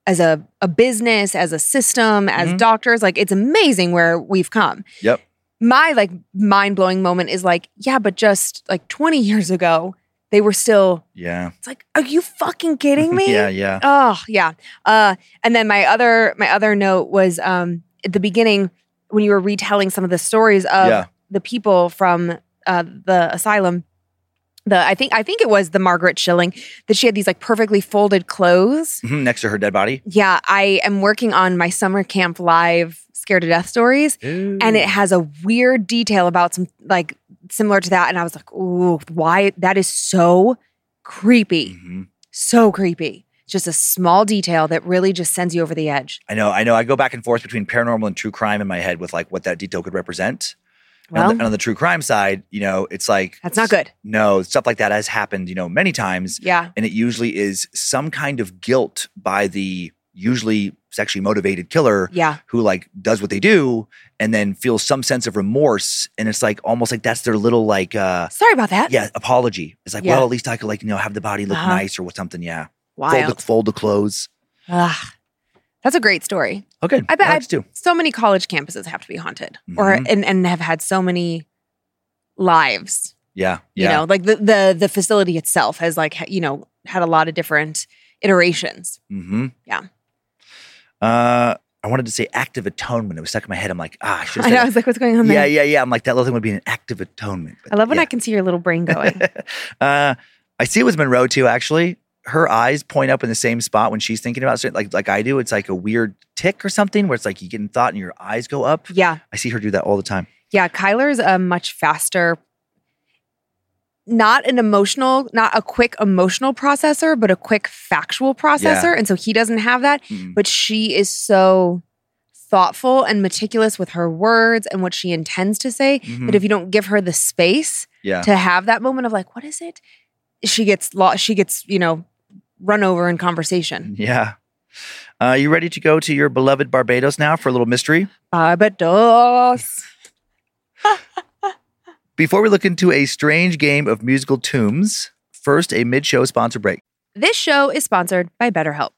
as a a business, as a system, as Mhm. doctors, like, it's amazing where we've come. Yep. My like mind blowing moment is like, yeah, but just like 20 years ago, they were still. Yeah. It's like, are you fucking kidding me? Yeah. Yeah. Oh yeah. Uh, and then my other my other note was um at the beginning when you were retelling some of the stories of Yeah. the people from uh, the asylum. The I think I think it was the Margaret Schilling that she had these like perfectly folded clothes. Mhm, Next to her dead body. Yeah, I am working on my summer camp live scared to death stories, and it has a weird detail about some like similar to that, and I was like, ooh, why? That is so creepy, Mhm. so creepy. Just a small detail that really just sends you over the edge. I know, I know. I go back and forth between paranormal and true crime in my head with like what that detail could represent. And on, Well, the, and on the true crime side, you know, it's like that's not good. No, stuff like that has happened, you know, many times, Yeah, and it usually is some kind of guilt by the usually sexually motivated killer yeah, who like does what they do and then feels some sense of remorse, and it's like almost like that's their little like uh sorry about that. yeah apology. It's like Yeah. well, at least I could like you know have the body look Uh-huh. nice or what something. Yeah, fold the, fold the clothes. Ugh. That's a great story. Okay, I bet Alex I- too. So many college campuses have to be haunted, or Mhm. and, and have had so many lives. Yeah, You know, like the the the facility itself has like you know had a lot of different iterations. Mm-hmm. Yeah. Uh, I wanted to say active atonement. It was stuck in my head. I'm like, ah, I should I know. I was like, what's going on that. Yeah, there? yeah, yeah. I'm like, that little thing would be an active atonement. But I love when yeah. I can see your little brain going. uh, I see it with Monroe too. Actually, her eyes point up in the same spot when she's thinking about certain, like like I do. It's like a weird tick or something where it's like you get in thought and your eyes go up. yeah. I see her do that all the time. Yeah. Kyler's a much faster, not an emotional, not a quick emotional processor, but a quick factual processor. And so he doesn't have that. Mm. But she is so thoughtful and meticulous with her words and what she intends to say Mhm. that if you don't give her the space Yeah. to have that moment of like, what is it? She gets lost. She gets, you know, run over in conversation. Yeah. Uh, you ready to go to your beloved Barbados now for a little mystery? Barbados. Before we look into a strange game of musical tombs, first a mid-show sponsor break. This show is sponsored by BetterHelp.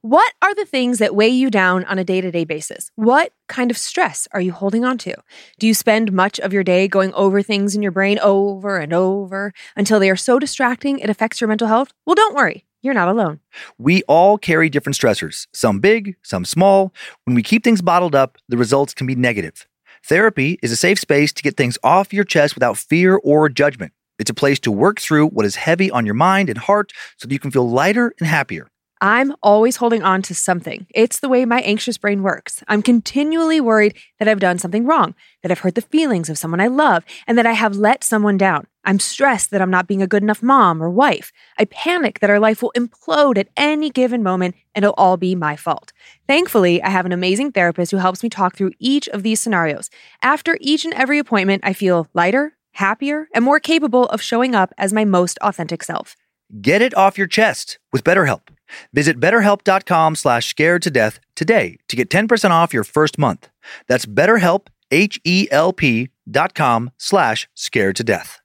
What are the things that weigh you down on a day to day basis? What kind of stress are you holding on to? Do you spend much of your day going over things in your brain over and over until they are so distracting it affects your mental health? Well, don't worry, you're not alone. We all carry different stressors, some big, some small. When we keep things bottled up, the results can be negative. Therapy is a safe space to get things off your chest without fear or judgment. It's a place to work through what is heavy on your mind and heart so that you can feel lighter and happier. I'm always holding on to something. It's the way my anxious brain works. I'm continually worried that I've done something wrong, that I've hurt the feelings of someone I love, and that I have let someone down. I'm stressed that I'm not being a good enough mom or wife. I panic that our life will implode at any given moment and it'll all be my fault. Thankfully, I have an amazing therapist who helps me talk through each of these scenarios. After each and every appointment, I feel lighter, happier, and more capable of showing up as my most authentic self. Get it off your chest with BetterHelp. Visit betterhelp.com slash scared to death today to get 10% off your first month. That's betterhelp, H-E-L-P dot com slash scared to death.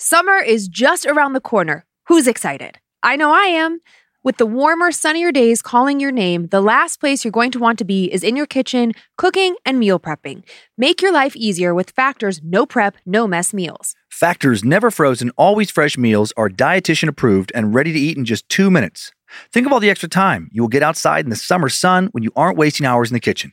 Summer is just around the corner. Who's excited? I know I am. With the warmer, sunnier days calling your name, the last place you're going to want to be is in your kitchen, cooking and meal prepping. Make your life easier with Factor's no prep, no mess meals. Factor's never frozen, always fresh meals are dietitian approved and ready to eat in just two minutes. Think of all the extra time you will get outside in the summer sun when you aren't wasting hours in the kitchen.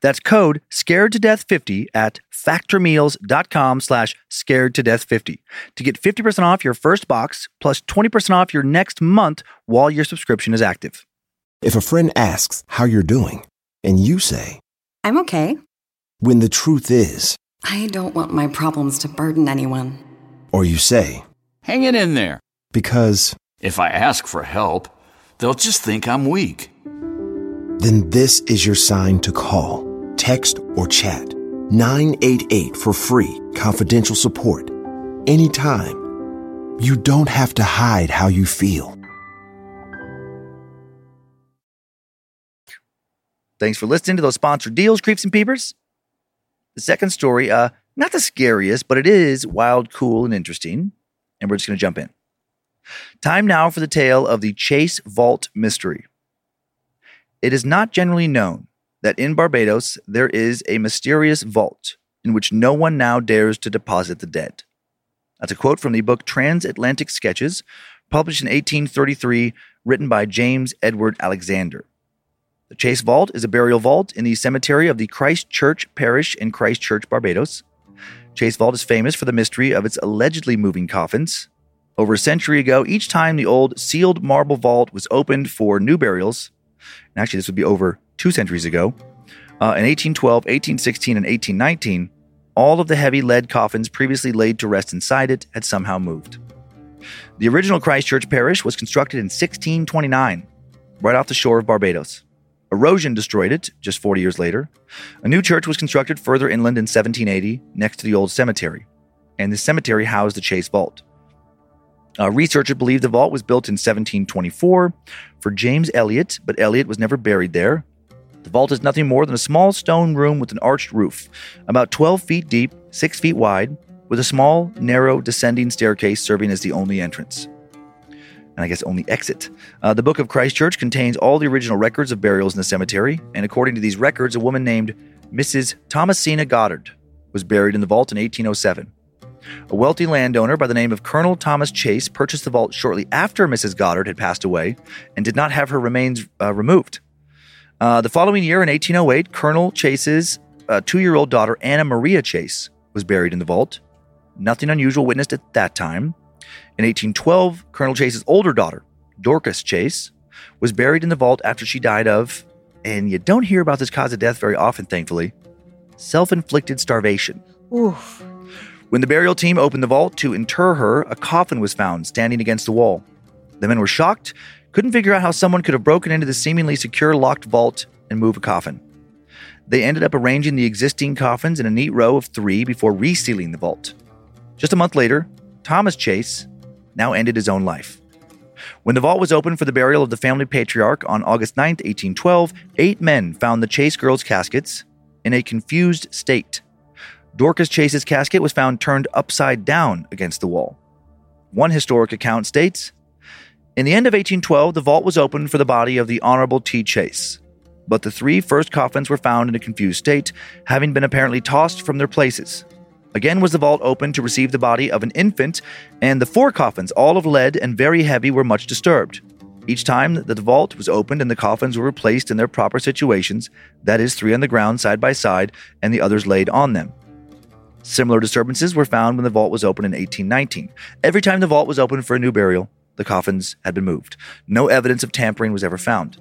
That's code scared to death 50 at factormeals.com slash scared to death 50 to get 50% off your first box plus 20% off your next month while your subscription is active. If a friend asks how you're doing, and you say, I'm okay. when the truth is, I don't want my problems to burden anyone. or you say, Hang it in there. because, If I ask for help, they'll just think I'm weak. Then this is your sign to call, text, or chat 988 for free, confidential support. Anytime. You don't have to hide how you feel. Thanks for listening to those sponsored deals, Creeps and Peepers. The second story, uh, not the scariest, but it is wild, cool, and interesting. And we're just going to jump in. Time now for the tale of the Chase Vault mystery. It is not generally known that in Barbados there is a mysterious vault in which no one now dares to deposit the dead. That's a quote from the book Transatlantic Sketches, published in 1833, written by James Edward Alexander. The Chase Vault is a burial vault in the cemetery of the Christ Church Parish in Christchurch, Barbados. Chase Vault is famous for the mystery of its allegedly moving coffins. Over a century ago, each time the old sealed marble vault was opened for new burials, and actually this would be over two centuries ago, uh, in 1812, 1816, and 1819, all of the heavy lead coffins previously laid to rest inside it had somehow moved. The original Christchurch parish was constructed in 1629, right off the shore of Barbados. Erosion destroyed it just 40 years later. A new church was constructed further inland in 1780 next to the old cemetery, and the cemetery housed the Chase Vault. A researcher believed the vault was built in 1724 for James Elliot, but Elliot was never buried there. The vault is nothing more than a small stone room with an arched roof, about 12 feet deep, 6 feet wide, with a small, narrow, descending staircase serving as the only entrance. And I guess only exit. Uh, the Book of Christchurch contains all the original records of burials in the cemetery, and according to these records, a woman named Mrs. Thomasina Goddard was buried in the vault in 1807. A wealthy landowner by the name of Colonel Thomas Chase purchased the vault shortly after Mrs. Goddard had passed away and did not have her remains uh, removed. Uh, the following year, in 1808, Colonel Chase's uh, two year old daughter, Anna Maria Chase, was buried in the vault. Nothing unusual witnessed at that time. In 1812, Colonel Chase's older daughter, Dorcas Chase, was buried in the vault after she died of, and you don't hear about this cause of death very often, thankfully, self inflicted starvation. Oof. When the burial team opened the vault to inter her, a coffin was found standing against the wall. The men were shocked, couldn't figure out how someone could have broken into the seemingly secure locked vault and move a coffin. They ended up arranging the existing coffins in a neat row of three before resealing the vault. Just a month later, Thomas Chase now ended his own life. When the vault was opened for the burial of the family patriarch on August 9, 1812, eight men found the Chase girls' caskets in a confused state. Dorcas Chase's casket was found turned upside down against the wall. One historic account states In the end of 1812, the vault was opened for the body of the Honorable T. Chase, but the three first coffins were found in a confused state, having been apparently tossed from their places. Again was the vault opened to receive the body of an infant, and the four coffins, all of lead and very heavy, were much disturbed. Each time that the vault was opened and the coffins were replaced in their proper situations, that is, three on the ground side by side and the others laid on them. Similar disturbances were found when the vault was opened in 1819. Every time the vault was opened for a new burial, the coffins had been moved. No evidence of tampering was ever found.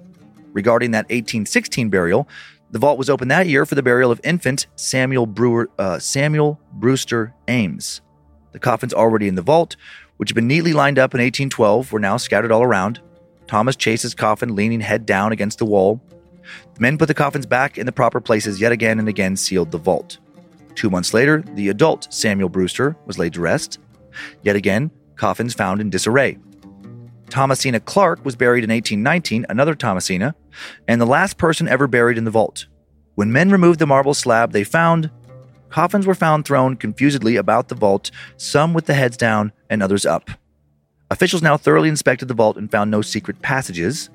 Regarding that 1816 burial, the vault was opened that year for the burial of infant Samuel Brewer, uh, Samuel Brewster Ames. The coffins already in the vault, which had been neatly lined up in 1812, were now scattered all around. Thomas Chase's coffin leaning head down against the wall. The men put the coffins back in the proper places yet again and again sealed the vault. Two months later, the adult Samuel Brewster was laid to rest. Yet again, coffins found in disarray. Thomasina Clark was buried in 1819, another Thomasina, and the last person ever buried in the vault. When men removed the marble slab, they found coffins were found thrown confusedly about the vault, some with the heads down and others up. Officials now thoroughly inspected the vault and found no secret passages.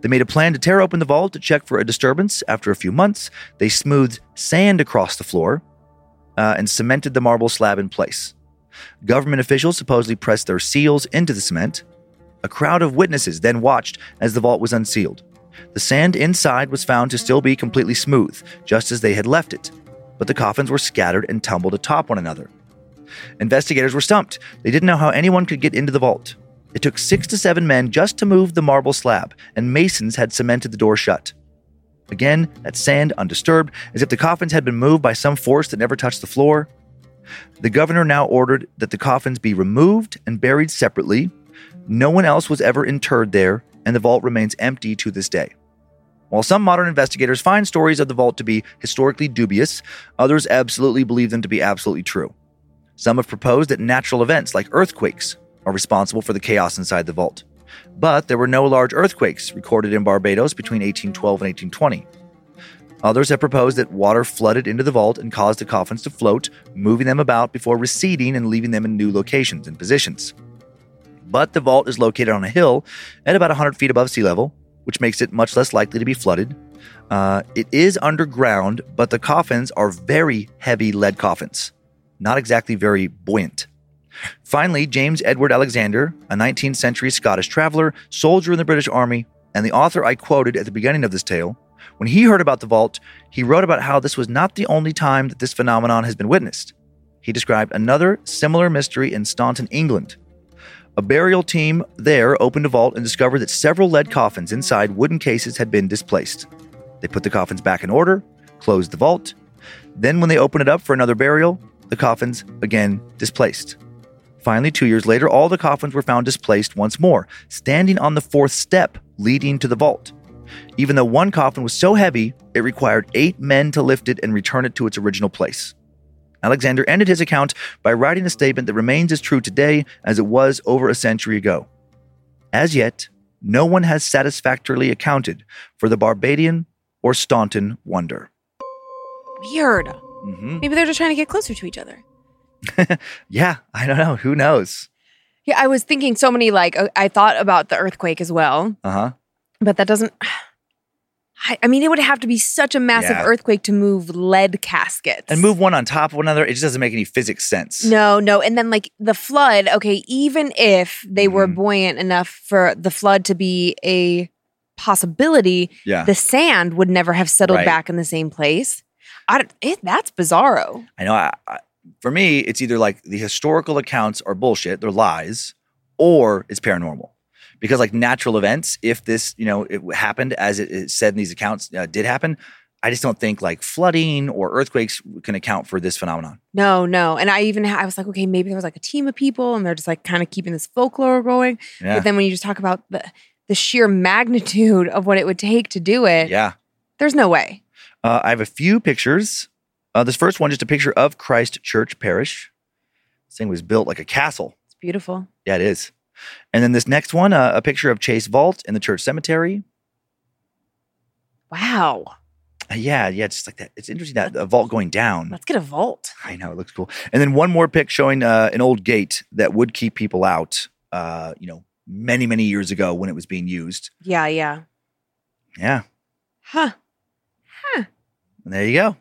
They made a plan to tear open the vault to check for a disturbance. After a few months, they smoothed sand across the floor uh, and cemented the marble slab in place. Government officials supposedly pressed their seals into the cement. A crowd of witnesses then watched as the vault was unsealed. The sand inside was found to still be completely smooth, just as they had left it, but the coffins were scattered and tumbled atop one another. Investigators were stumped. They didn't know how anyone could get into the vault. It took six to seven men just to move the marble slab, and masons had cemented the door shut. Again, that sand undisturbed, as if the coffins had been moved by some force that never touched the floor. The governor now ordered that the coffins be removed and buried separately, no one else was ever interred there, and the vault remains empty to this day. While some modern investigators find stories of the vault to be historically dubious, others absolutely believe them to be absolutely true. Some have proposed that natural events like earthquakes are responsible for the chaos inside the vault. But there were no large earthquakes recorded in Barbados between 1812 and 1820. Others have proposed that water flooded into the vault and caused the coffins to float, moving them about before receding and leaving them in new locations and positions but the vault is located on a hill at about 100 feet above sea level, which makes it much less likely to be flooded. Uh, it is underground, but the coffins are very heavy lead coffins, not exactly very buoyant. Finally, James Edward Alexander, a 19th century Scottish traveler, soldier in the British Army, and the author I quoted at the beginning of this tale, when he heard about the vault, he wrote about how this was not the only time that this phenomenon has been witnessed. He described another similar mystery in Stanton, England, a burial team there opened a vault and discovered that several lead coffins inside wooden cases had been displaced. They put the coffins back in order, closed the vault. Then, when they opened it up for another burial, the coffins again displaced. Finally, two years later, all the coffins were found displaced once more, standing on the fourth step leading to the vault. Even though one coffin was so heavy, it required eight men to lift it and return it to its original place. Alexander ended his account by writing a statement that remains as true today as it was over a century ago. As yet, no one has satisfactorily accounted for the Barbadian or Stanton wonder. Weird. hmm Maybe they're just trying to get closer to each other. Yeah, I don't know. Who knows? Yeah, I was thinking so many like uh, I thought about the earthquake as well, Uh huh. but that doesn't. I, mean, it would have to be such a massive Yeah. earthquake to move lead caskets And move one on top of another. It just doesn't make any physics sense. No, no, and then like the flood. Okay, even if they were Mhm. buoyant enough for the flood to be a possibility, Yeah. the sand would never have settled Right. back in the same place. I don't, it, that's bizarro. I know. I, I, for me, it's either like the historical accounts are bullshit, they're lies, or it's paranormal. Because like natural events, if this you know it happened as it is said in these accounts uh, did happen, I just don't think like flooding or earthquakes can account for this phenomenon. No, no, and I even ha- I was like, okay, maybe there was like a team of people, and they're just like kind of keeping this folklore going. Yeah. But then when you just talk about the the sheer magnitude of what it would take to do it, yeah. there's no way. Uh, I have a few pictures. Uh, this first one, just a picture of Christ Church Parish. This thing was built like a castle. It's beautiful. Yeah, it is. And then this next one, uh, a picture of Chase Vault in the church cemetery. Wow, Uh, yeah, yeah, just like that. It's interesting that a vault going down. let's get a vault. I know it looks cool. And then one more pic showing uh, an old gate that would keep people out. Uh, you know, many many years ago when it was being used. Yeah, yeah. Yeah, Huh. and there you go.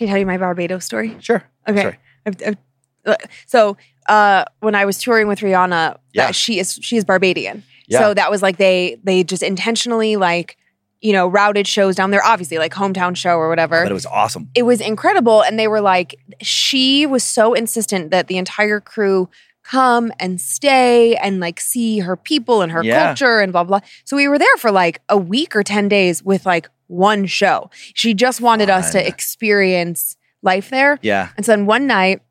Can I tell you my Barbados story? Sure. Okay. I've, I've, uh, so uh, when I was touring with Rihanna, Yeah. that she is she is Barbadian. Yeah. So that was like they they just intentionally like you know routed shows down there. Obviously, like hometown show or whatever. But it was awesome. it was incredible, and they were like she was so insistent that the entire crew come and stay and like see her people and her Yeah. culture and blah blah. So we were there for like a week or ten days with like one show. She just wanted us to experience life there. Yeah. And so then one night,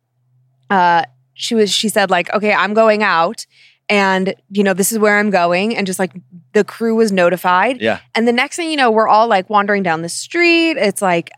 uh, she was she said like, okay, I'm going out, and you know this is where I'm going, and just like the crew was notified. Yeah. And the next thing you know, we're all like wandering down the street. It's like.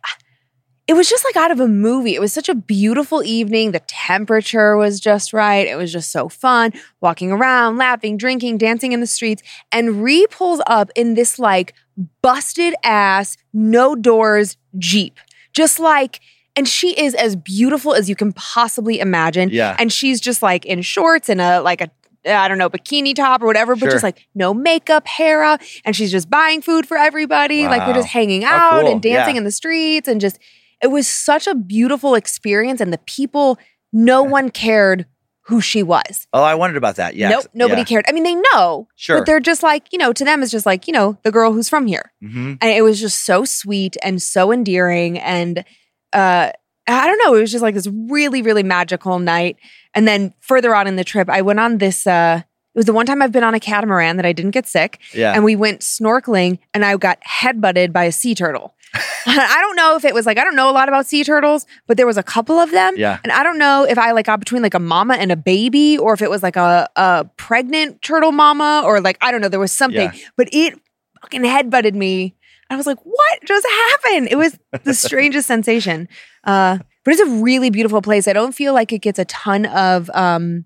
It was just like out of a movie. It was such a beautiful evening. The temperature was just right. It was just so fun walking around, laughing, drinking, dancing in the streets. And Ree pulls up in this like busted ass, no doors Jeep. Just like, and she is as beautiful as you can possibly imagine. Yeah. And she's just like in shorts and a like a I don't know, bikini top or whatever, but Sure. just like no makeup, hair up, and she's just buying food for everybody. Like we're just hanging out cool. and dancing Yeah. in the streets and just it was such a beautiful experience and the people no one cared who she was. Oh, I wondered about that. Yeah. nope, nobody yeah. cared. I mean, they know, Sure. but they're just like, you know, to them it's just like, you know, the girl who's from here. hmm And it was just so sweet and so endearing. And uh, I don't know, it was just like this really, really magical night. And then further on in the trip, I went on this. Uh, it was the one time I've been on a catamaran that I didn't get sick, Yeah. and we went snorkeling, and I got headbutted by a sea turtle. I don't know if it was like I don't know a lot about sea turtles, but there was a couple of them, Yeah. and I don't know if I like got between like a mama and a baby, or if it was like a a pregnant turtle mama, or like I don't know, there was something, Yeah. but it fucking headbutted me. I was like, what just happened? It was the strangest sensation. Uh, but it's a really beautiful place. I don't feel like it gets a ton of um,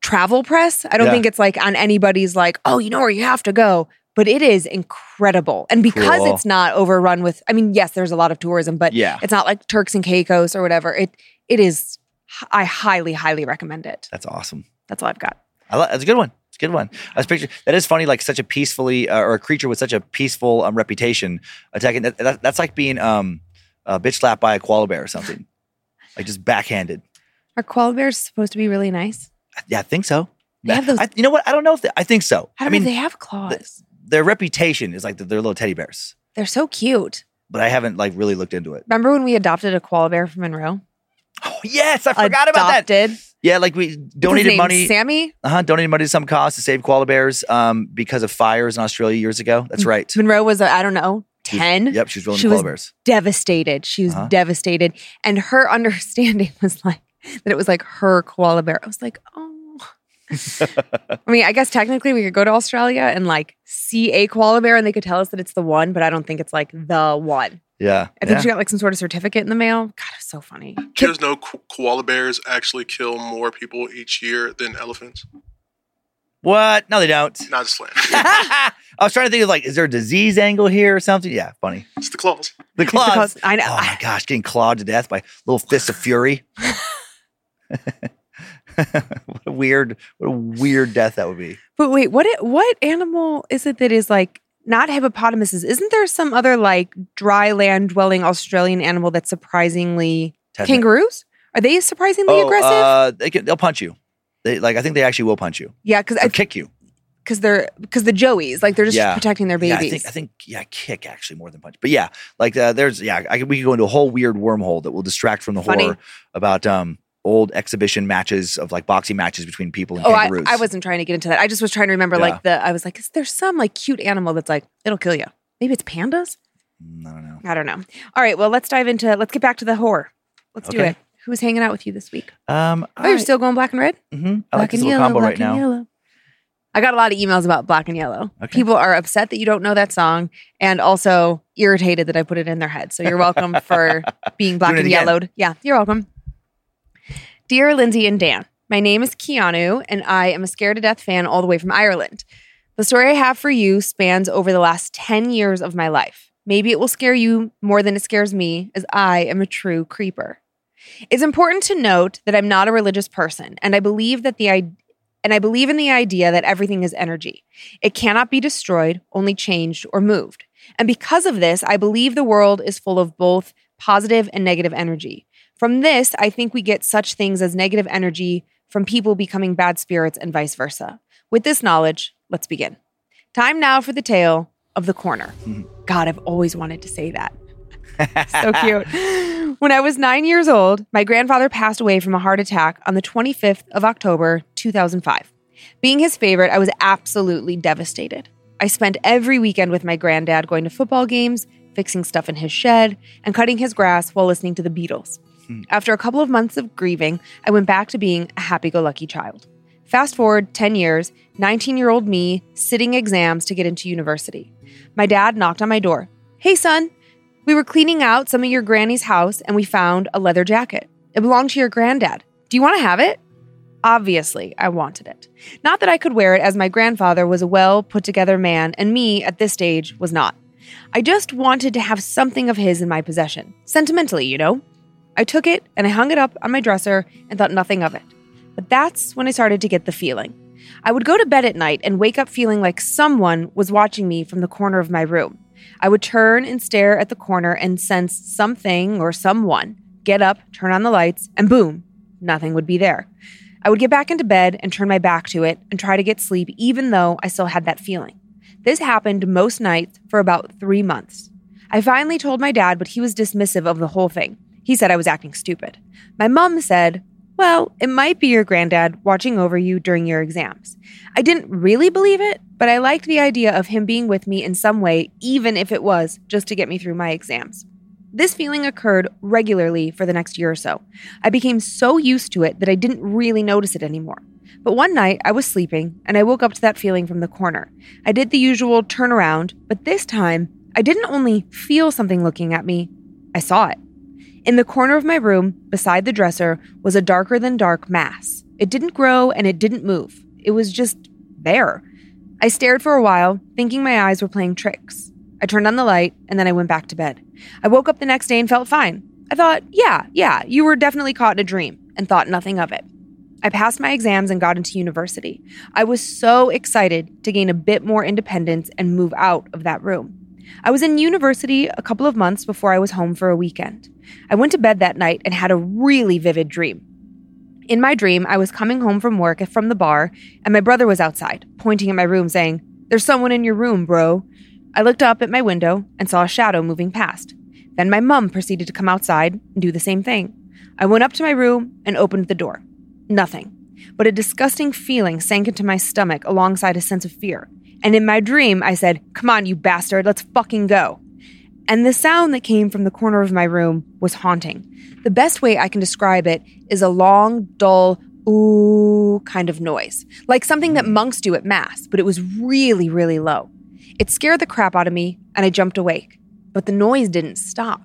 travel press. I don't Yeah. think it's like on anybody's like, oh, you know where you have to go. But it is incredible. And because Cool. it's not overrun with, I mean, yes, there's a lot of tourism, but Yeah. it's not like Turks and Caicos or whatever. It it is. I highly, highly recommend it. That's awesome. That's all I've got. I li- that's a good one. It's a good one. I was picturing that is funny. Like such a peacefully uh, or a creature with such a peaceful um, reputation attacking. That, that, that's like being um, uh, bitch slapped by a koala bear or something. like just backhanded. Are koala bears supposed to be really nice? Yeah, I think so. They have those- I, you know what? I don't know if they, I think so. I I don't mean, they have claws. Their reputation is like that they're little teddy bears, They're so cute. but I haven't like really looked into it. Remember when we adopted a koala bear from Monroe? Oh yes, I forgot about that. adopted. Yeah, like we What's his donated name? money. Sammy uh-huh, donated money to some cause to save koala bears um, because of fires in Australia years ago. That's right. Monroe was I don't know She was- ten. Yep, she was rolling She koala was bears. devastated. She was Uh-huh. devastated, and her understanding was like that it was like her koala bear. I was like, oh. I mean, I guess technically we could go to Australia and like see a koala bear and they could tell us that it's the one, but I don't think it's like the one. Yeah. I think yeah. she got like some sort of certificate in the mail. God, it was so funny. Do you guys know ko- koala bears actually kill more people each year than elephants? What? No, they don't. Not just playing. I was trying to think of like, is there a disease angle here or something? Yeah, funny. it's the claws. The the claws. claws. I know. Oh my gosh, getting clawed to death by little fists of fury. what a weird, what a weird death that would be. But wait, what it, what animal is it that is like not hippopotamuses? Isn't there some other like dry land dwelling Australian animal that's surprisingly Tesla. kangaroos? Are they surprisingly Oh, aggressive? Uh, they can, they'll punch you. They like, I think they actually will punch you. yeah, because Or kick you. because they're because the joeys like they're just Yeah. protecting their Yeah, babies. I think, I think, yeah, kick actually more than punch. But yeah, like uh, there's, yeah, I, we could go into a whole weird wormhole that will distract from the Funny. horror about um old exhibition matches of like boxing matches between people and oh, I, kangaroos. I wasn't trying to get into that. I just was trying to remember Yeah. like the I was like, is there some like cute animal that's like it'll kill you? Maybe it's pandas. Mm, I don't know. I don't know. All right, well let's dive into let's get back to the horror. Let's do it. Who's hanging out with you this week? Um, Oh, you're still going black and red. hmm I black like this little yellow, combo black right and now. yellow. I got a lot of emails about black and yellow. Okay. People are upset that you don't know that song and also irritated that I put it in their head. So you're welcome for being black and yellowed. Yeah, you're welcome. Dear Lynze and Dan, my name is Keanu and I am a scared to death fan all the way from Ireland. The story I have for you spans over the last 10 years of my life. Maybe it will scare you more than it scares me, as I am a true creeper. It's important to note that I'm not a religious person, and I believe that the I- and I believe in the idea that everything is energy. It cannot be destroyed, only changed or moved. And because of this, I believe the world is full of both positive and negative energy. From this, I think we get such things as negative energy from people becoming bad spirits and vice versa. With this knowledge, let's begin. Time now for the tale of the corner. Mm-hmm. God, I've always wanted to say that. so cute. When I was nine years old, my grandfather passed away from a heart attack on the 25th of October, 2005. Being his favorite, I was absolutely devastated. I spent every weekend with my granddad going to football games, fixing stuff in his shed, and cutting his grass while listening to the Beatles. Mm. After a couple of months of grieving, I went back to being a happy go lucky child. Fast forward 10 years, 19 year old me sitting exams to get into university. My dad knocked on my door. Hey, son, we were cleaning out some of your granny's house and we found a leather jacket. It belonged to your granddad. Do you want to have it? Obviously, I wanted it. Not that I could wear it, as my grandfather was a well put together man, and me, at this stage, was not. I just wanted to have something of his in my possession. Sentimentally, you know? I took it and I hung it up on my dresser and thought nothing of it. But that's when I started to get the feeling. I would go to bed at night and wake up feeling like someone was watching me from the corner of my room. I would turn and stare at the corner and sense something or someone get up, turn on the lights, and boom, nothing would be there. I would get back into bed and turn my back to it and try to get sleep, even though I still had that feeling. This happened most nights for about three months. I finally told my dad, but he was dismissive of the whole thing. He said I was acting stupid. My mom said, Well, it might be your granddad watching over you during your exams. I didn't really believe it, but I liked the idea of him being with me in some way, even if it was just to get me through my exams. This feeling occurred regularly for the next year or so. I became so used to it that I didn't really notice it anymore. But one night I was sleeping and I woke up to that feeling from the corner. I did the usual turnaround, but this time I didn't only feel something looking at me, I saw it. In the corner of my room, beside the dresser, was a darker than dark mass. It didn't grow and it didn't move. It was just there. I stared for a while, thinking my eyes were playing tricks. I turned on the light and then I went back to bed. I woke up the next day and felt fine. I thought, yeah, yeah, you were definitely caught in a dream, and thought nothing of it. I passed my exams and got into university. I was so excited to gain a bit more independence and move out of that room. I was in university a couple of months before I was home for a weekend. I went to bed that night and had a really vivid dream. In my dream, I was coming home from work from the bar, and my brother was outside, pointing at my room, saying, There's someone in your room, bro. I looked up at my window and saw a shadow moving past. Then my mum proceeded to come outside and do the same thing. I went up to my room and opened the door. Nothing. But a disgusting feeling sank into my stomach alongside a sense of fear. And in my dream, I said, Come on, you bastard, let's fucking go. And the sound that came from the corner of my room was haunting. The best way I can describe it is a long, dull, ooh kind of noise, like something that monks do at Mass, but it was really, really low. It scared the crap out of me, and I jumped awake. But the noise didn't stop.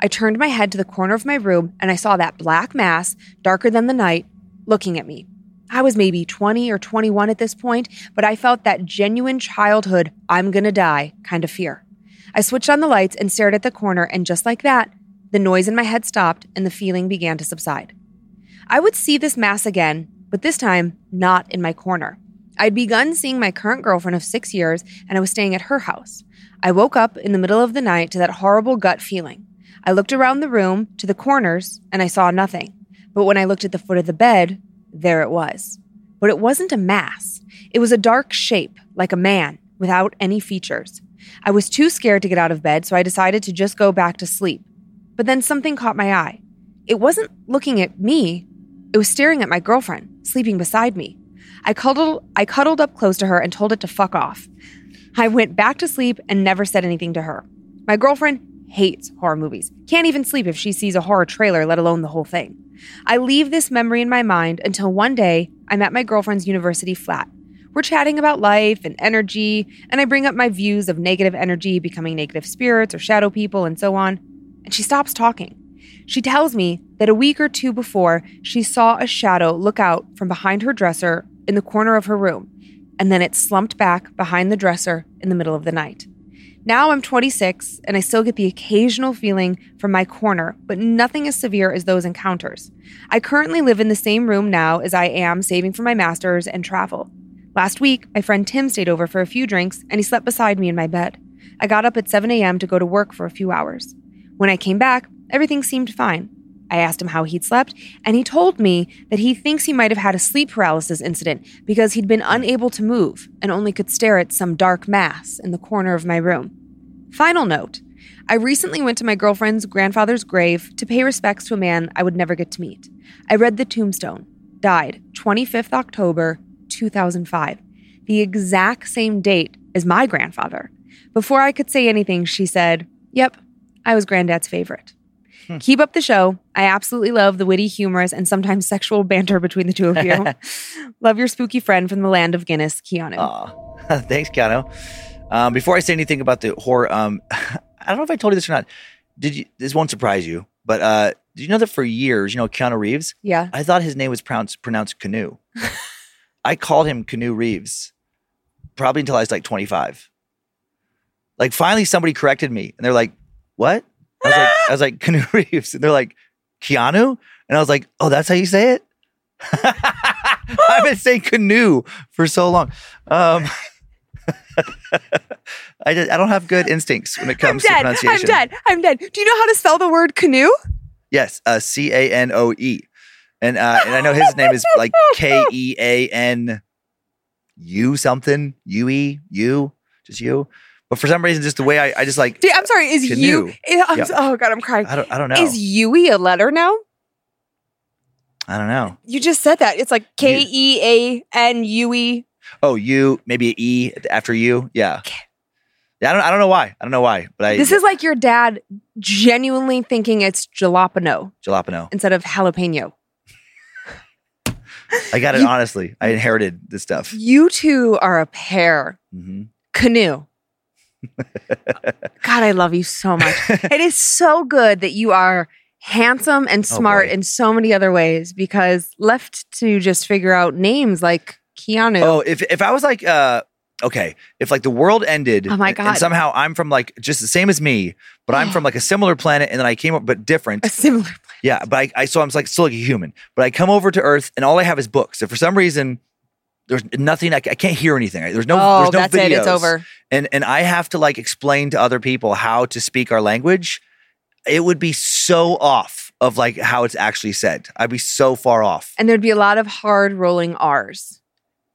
I turned my head to the corner of my room, and I saw that black mass, darker than the night, looking at me. I was maybe 20 or 21 at this point, but I felt that genuine childhood, I'm gonna die kind of fear. I switched on the lights and stared at the corner, and just like that, the noise in my head stopped and the feeling began to subside. I would see this mass again, but this time not in my corner. I'd begun seeing my current girlfriend of six years, and I was staying at her house. I woke up in the middle of the night to that horrible gut feeling. I looked around the room to the corners, and I saw nothing. But when I looked at the foot of the bed, there it was. But it wasn't a mass. It was a dark shape, like a man, without any features. I was too scared to get out of bed, so I decided to just go back to sleep. But then something caught my eye. It wasn't looking at me, it was staring at my girlfriend, sleeping beside me. I cuddled, I cuddled up close to her and told it to fuck off. I went back to sleep and never said anything to her. My girlfriend hates horror movies, can't even sleep if she sees a horror trailer, let alone the whole thing. I leave this memory in my mind until one day I'm at my girlfriend's university flat. We're chatting about life and energy, and I bring up my views of negative energy becoming negative spirits or shadow people and so on. And she stops talking. She tells me that a week or two before, she saw a shadow look out from behind her dresser in the corner of her room, and then it slumped back behind the dresser in the middle of the night. Now I'm 26 and I still get the occasional feeling from my corner, but nothing as severe as those encounters. I currently live in the same room now as I am saving for my master's and travel. Last week, my friend Tim stayed over for a few drinks and he slept beside me in my bed. I got up at 7 a.m. to go to work for a few hours. When I came back, everything seemed fine. I asked him how he'd slept, and he told me that he thinks he might have had a sleep paralysis incident because he'd been unable to move and only could stare at some dark mass in the corner of my room. Final note I recently went to my girlfriend's grandfather's grave to pay respects to a man I would never get to meet. I read the tombstone, died 25th October 2005, the exact same date as my grandfather. Before I could say anything, she said, Yep, I was granddad's favorite. Keep up the show. I absolutely love the witty, humorous, and sometimes sexual banter between the two of you. love your spooky friend from the land of Guinness, Keanu. Aw. Thanks, Keanu. Um, before I say anything about the horror, um, I don't know if I told you this or not. Did you? This won't surprise you, but uh, did you know that for years, you know, Keanu Reeves? Yeah. I thought his name was pronounced pronounced Canoe. I called him Canoe Reeves, probably until I was like 25. Like finally, somebody corrected me, and they're like, "What?" I was like, "I was like Canoe Reeves," and they're like, "Keanu," and I was like, "Oh, that's how you say it." I've been saying canoe for so long. Um, I, did, I don't have good instincts when it comes to dead. I'm dead. I'm dead. Do you know how to spell the word canoe? Yes, uh, C A N O E, and uh, and I know his name is like K E A N U something U E U just you. But for some reason, just the way I, I just like Dude, I'm sorry. Is Canoe. you? Yeah. so- oh god, I'm crying. I don't I don't know Is Yui a letter now? I don't know. You just said that. It's like K E A N U E. Oh, you maybe an E after you. Yeah. Yeah, I don't I don't know why. I don't know why, but I This is like your dad genuinely thinking it's jalapeno jalapeno. instead of jalapeno. I got it You- honestly. I inherited this stuff. You two are a pair. hmm Canoe. God, I love you so much. it is so good that you are handsome and Oh, smart boy. in so many other ways because left to just figure out names like Keanu. Oh, if if I was like uh okay, if like the world ended Oh my and- and God. somehow I'm from like just the same as me, but I'm from like a similar planet and then I came up but different. a similar. Yeah, but I, I so I'm like still like a human, but I come over to Earth and all I have is books. If for some reason there's nothing, I, I can't hear anything. There's no, oh, there's no that's videos, it. It's over. and and I have to like explain to other people how to speak our language. It would be so off of like how it's actually said. I'd be so far off. And there'd be a lot of hard rolling R's.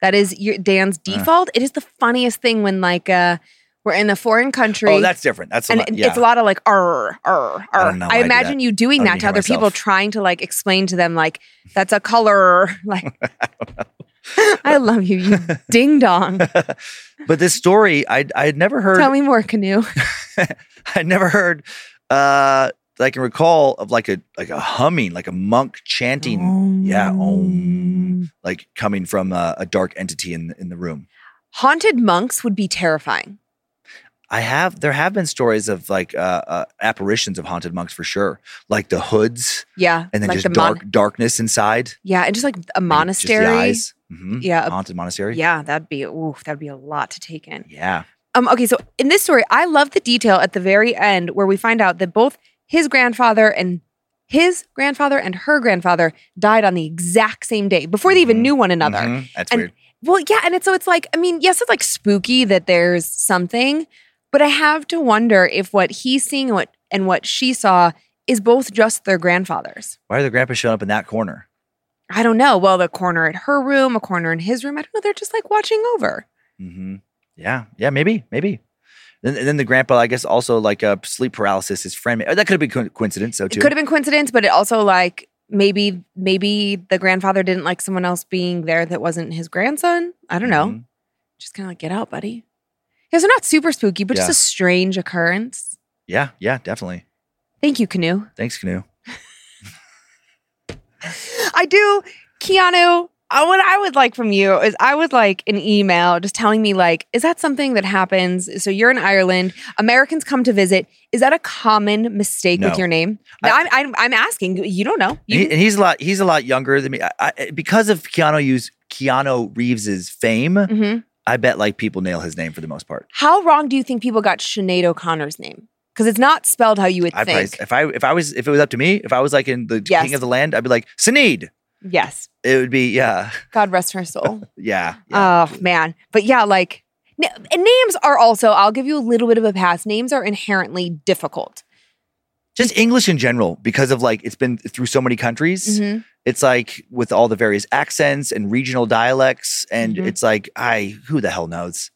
That is your, Dan's Uh. default. It is the funniest thing when like uh we're in a foreign country. Oh, that's different. That's a and lot, yeah. it's a lot of like r r r. don't know why I I do imagine you doing that to other people, trying to like explain to them like that's a color. Like I love you, you ding dong. but this story, I I had never heard. Tell me more, canoe. I never heard. Uh, that I can recall of like a like a humming, like a monk chanting. Yeah, om, like coming from a, a dark entity in in the room. Haunted monks would be terrifying. I have there have been stories of like uh, uh, apparitions of haunted monks for sure, like the hoods, Yeah, and then like just the mon- dark darkness inside. yeah, and just like a Maybe just the monastery. Mhm. Yeah, haunted monastery. Yeah, that'd be oof, that'd be a lot to take in. yeah. Um, okay, so in this story, I love the detail at the very end where we find out that both his grandfather and his grandfather and her grandfather died on the exact same day before they even Mhm. knew one another. Mhm. That's And- weird. Well, yeah, and it's so it's like, I mean, yes, it's like spooky that there's something, but I have to wonder if what he's seeing and what and what she saw is both just their grandfathers. Why are the grandpas showing up in that corner? I don't know. Well, the corner at her room, a corner in his room. I don't know. They're just like watching over. hmm Yeah, yeah, maybe, maybe. Then, and then the grandpa, I guess, also like uh, sleep paralysis. His friend, that could have been co- coincidence. So too. It could have been coincidence, but it also like maybe maybe the grandfather didn't like someone else being there that wasn't his grandson. I don't know. Mhm. Just kind of like get out, buddy. Because they're not super spooky, but just a strange occurrence. Yeah, yeah, definitely. Thank you, Canoe. Thanks, Canoe. I do, Keanu. uh, What I would like from you is I would like an email just telling me like, is that something that happens? So you're in Ireland, Americans come to visit. Is that a common mistake No. with your name? I- I'm, I'm I'm asking. You don't know. And, You, and he's a lot. He's a lot younger than me. I, I, because of Keanu Reeves, Keanu Reeves's fame, Mhm. I bet like people nail his name for the most part. How wrong do you think people got Sinead O'Connor's name? Because it's not spelled how you would I think. probably, if I if I was if it was up to me, if I was like in the Yes. king of the land, I'd be like Sinead. yes. It would be yeah, God rest her soul. yeah. yeah. Oh man, but yeah, like n- names are also. I'll give you a little bit of a pass. Names are inherently difficult. Just English in general, because of like it's been through so many countries. Mhm. It's like with all the various accents and regional dialects, and Mhm. it's like I who the hell knows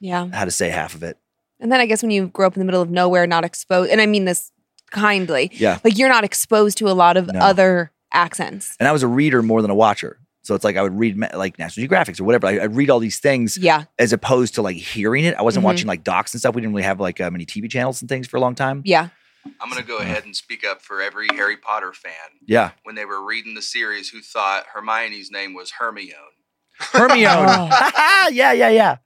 Yeah, how to say half of it. And then I guess when you grow up in the middle of nowhere, not exposed, and I mean this kindly, Yeah. like you're not exposed to a lot of No. other accents. And I was a reader more than a watcher. So it's like I would read like National Geographics or whatever. I, I'd read all these things Yeah, as opposed to like hearing it. I wasn't Mhm. watching like docs and stuff. We didn't really have like uh, many TV channels and things for a long time. yeah. I'm going to go ahead and speak up for every Harry Potter fan Yeah. when they were reading the series who thought Hermione's name was Hermione. Hermione. Yeah, yeah, yeah.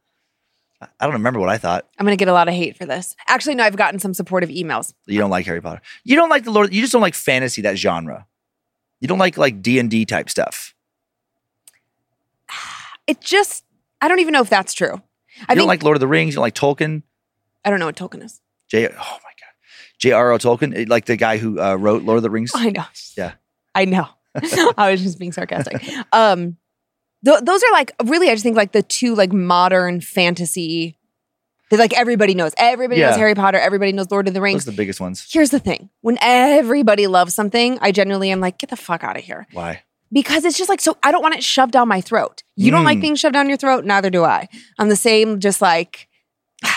I don't remember what I thought. I'm gonna get a lot of hate for this. Actually, no, I've gotten some supportive emails. You don't like Harry Potter. You don't like the Lord. You just don't like fantasy, that genre. You don't like like D and D type stuff. It just, I don't even know if that's true. I you think don't like Lord of the Rings. You don't like Tolkien. I don't know what Tolkien is. J. Oh my God. J.R.R. Tolkien, like the guy who uh, wrote Lord of the Rings. I know. Yeah. I know. I was just being sarcastic. Um, th- those are like really, I just think like the two like modern fantasy that like everybody knows. Everybody knows Harry Potter. Everybody knows Lord of the Those Rings. are the biggest ones. Here's the thing: when everybody loves something, I genuinely am like, get the fuck out of here Why? because it's just like so. I don't want it shoved down my throat. You don't like Mm. things shoved down your throat, neither do I. I'm the same. Just like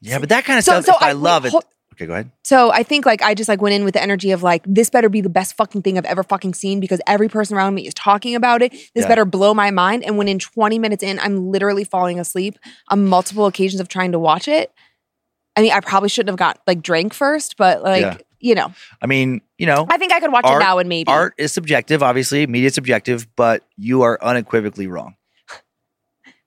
Yeah, but that kind of So- stuff. so if I, love it. hold- Okay, go ahead. So I think like I just like went in with the energy of like this better be the best fucking thing I've ever fucking seen because every person around me is talking about it. This Yeah. better blow my mind. And when in 20 minutes in, I'm literally falling asleep on multiple occasions of trying to watch it. I mean, I probably shouldn't have got like drank first, but like, Yeah. you know, I mean, you know, I think I could watch Art- it now and maybe. art is subjective, obviously. Media is subjective, but you are unequivocally wrong.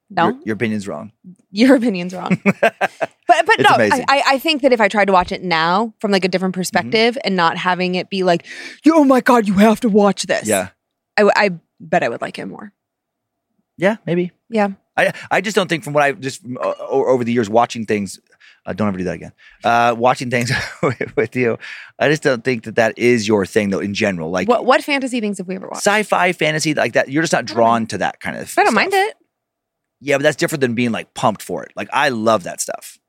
No, Your, your opinion's wrong. your opinion's wrong. but but It's no, amazing. I, I think that if I tried to watch it now from like a different Mm-hmm. perspective and not having it be like, oh my God, you have to watch this. Yeah. I, I bet I would like it more. Yeah, maybe. Yeah. I, I just don't think from what I just uh, over the years watching things, uh, don't ever do that again. Uh, watching things with, with you, I just don't think that that is your thing though. In general, like What what fantasy things have we ever watched? sci-fi, fantasy, like that, you're just not drawn to that kind of. I don't stuff. mind it. Yeah, but that's different than being like pumped for it. Like I love that stuff.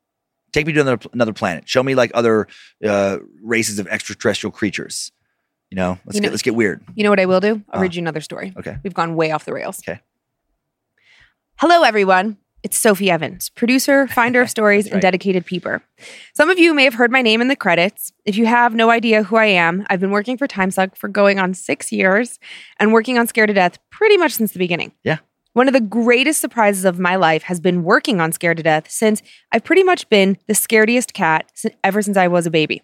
Take me to another another planet. Show me like other uh, races of extraterrestrial creatures. You know, let's You know- get let's get weird. You know what I will do? I'll Uh, read you another story. Okay. We've gone way off the rails. Okay. Hello, everyone. It's Sophie Evans, producer, finder of stories, That's and dedicated peeper. Some of you may have heard my name in the credits. If you have no idea who I am, I've been working for TimeSuck for going on six years and working on Scared to Death pretty much since the beginning. Yeah. One of the greatest surprises of my life has been working on Scared to Death since I've pretty much been the scarediest cat ever since I was a baby.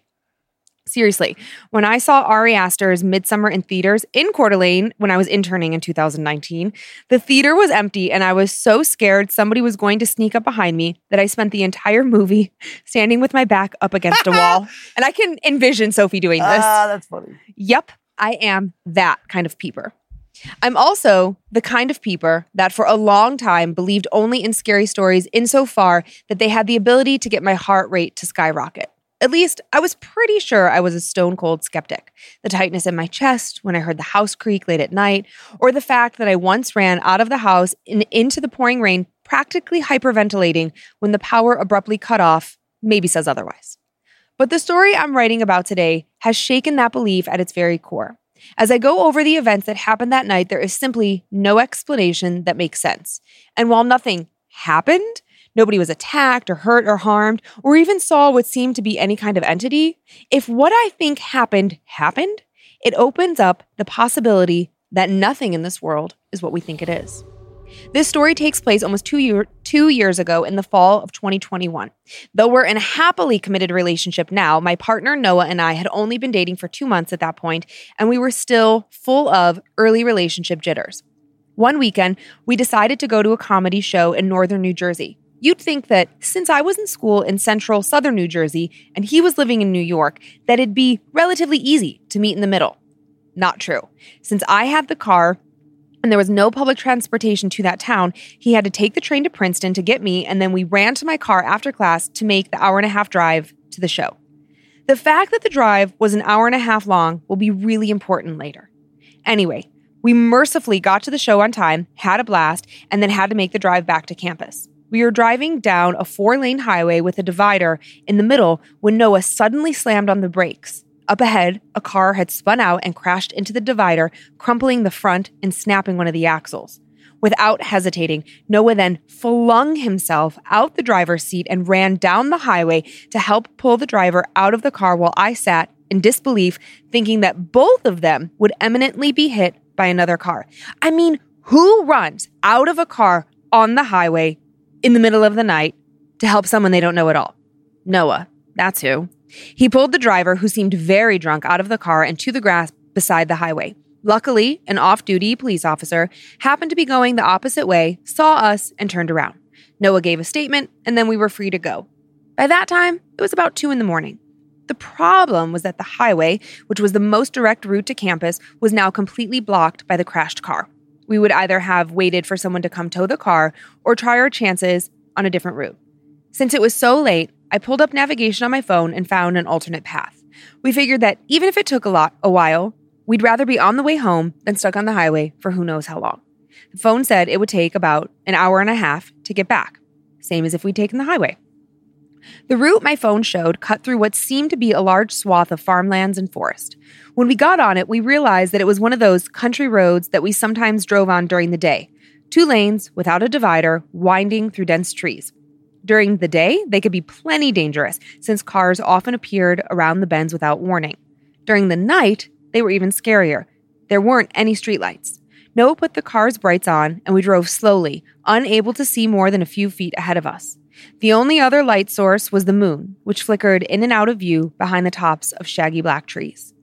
Seriously, when I saw Ari Aster's Midsommar in theaters in Coeur d'Alene when I was interning in 2019, the theater was empty and I was so scared somebody was going to sneak up behind me that I spent the entire movie standing with my back up against a wall. And I can envision Sophie doing this. Ah, that's funny. Yep, I am that kind of peeper. I'm also the kind of peeper that for a long time believed only in scary stories insofar that they had the ability to get my heart rate to skyrocket. At least I was pretty sure I was a stone cold skeptic. The tightness in my chest when I heard the house creak late at night, or the fact that I once ran out of the house and into the pouring rain, practically hyperventilating when the power abruptly cut off, maybe says otherwise. But the story I'm writing about today has shaken that belief at its very core. As I go over the events that happened that night, there is simply no explanation that makes sense. And while nothing happened, nobody was attacked or hurt or harmed, or even saw what seemed to be any kind of entity, if what I think happened happened, it opens up the possibility that nothing in this world is what we think it is. This story takes place almost two, year, two years ago in the fall of 2021. Though we're in a happily committed relationship now, my partner Noah and I had only been dating for two months at that point, and we were still full of early relationship jitters. One weekend, we decided to go to a comedy show in northern New Jersey. You'd think that since I was in school in central southern New Jersey and he was living in New York, that it'd be relatively easy to meet in the middle. Not true. Since I had the car and there was no public transportation to that town, he had to take the train to Princeton to get me, and then we ran to my car after class to make the hour and a half drive to the show. The fact that the drive was an hour and a half long will be really important later. Anyway, we mercifully got to the show on time, had a blast, and then had to make the drive back to campus. We were driving down a four lane highway with a divider in the middle when Noah suddenly slammed on the brakes. Up ahead, a car had spun out and crashed into the divider, crumpling the front and snapping one of the axles. Without hesitating, Noah then flung himself out the driver's seat and ran down the highway to help pull the driver out of the car while I sat in disbelief, thinking that both of them would eminently be hit by another car. I mean, who runs out of a car on the highway in the middle of the night to help someone they don't know at all? Noah. That's who. He pulled the driver, who seemed very drunk, out of the car and to the grass beside the highway. Luckily, an off duty police officer happened to be going the opposite way, saw us, and turned around. Noah gave a statement, and then we were free to go. By that time, it was about two in the morning. The problem was that the highway, which was the most direct route to campus, was now completely blocked by the crashed car. We would either have waited for someone to come tow the car or try our chances on a different route. Since it was so late, I pulled up navigation on my phone and found an alternate path. We figured that even if it took a lot a while, we'd rather be on the way home than stuck on the highway for who knows how long. The phone said it would take about an hour and a half to get back, same as if we'd taken the highway. The route my phone showed cut through what seemed to be a large swath of farmlands and forest. When we got on it, we realized that it was one of those country roads that we sometimes drove on during the day. Two lanes without a divider, winding through dense trees. During the day, they could be plenty dangerous since cars often appeared around the bends without warning. During the night, they were even scarier. There weren't any streetlights. Noah put the car's brights on and we drove slowly, unable to see more than a few feet ahead of us. The only other light source was the moon, which flickered in and out of view behind the tops of shaggy black trees.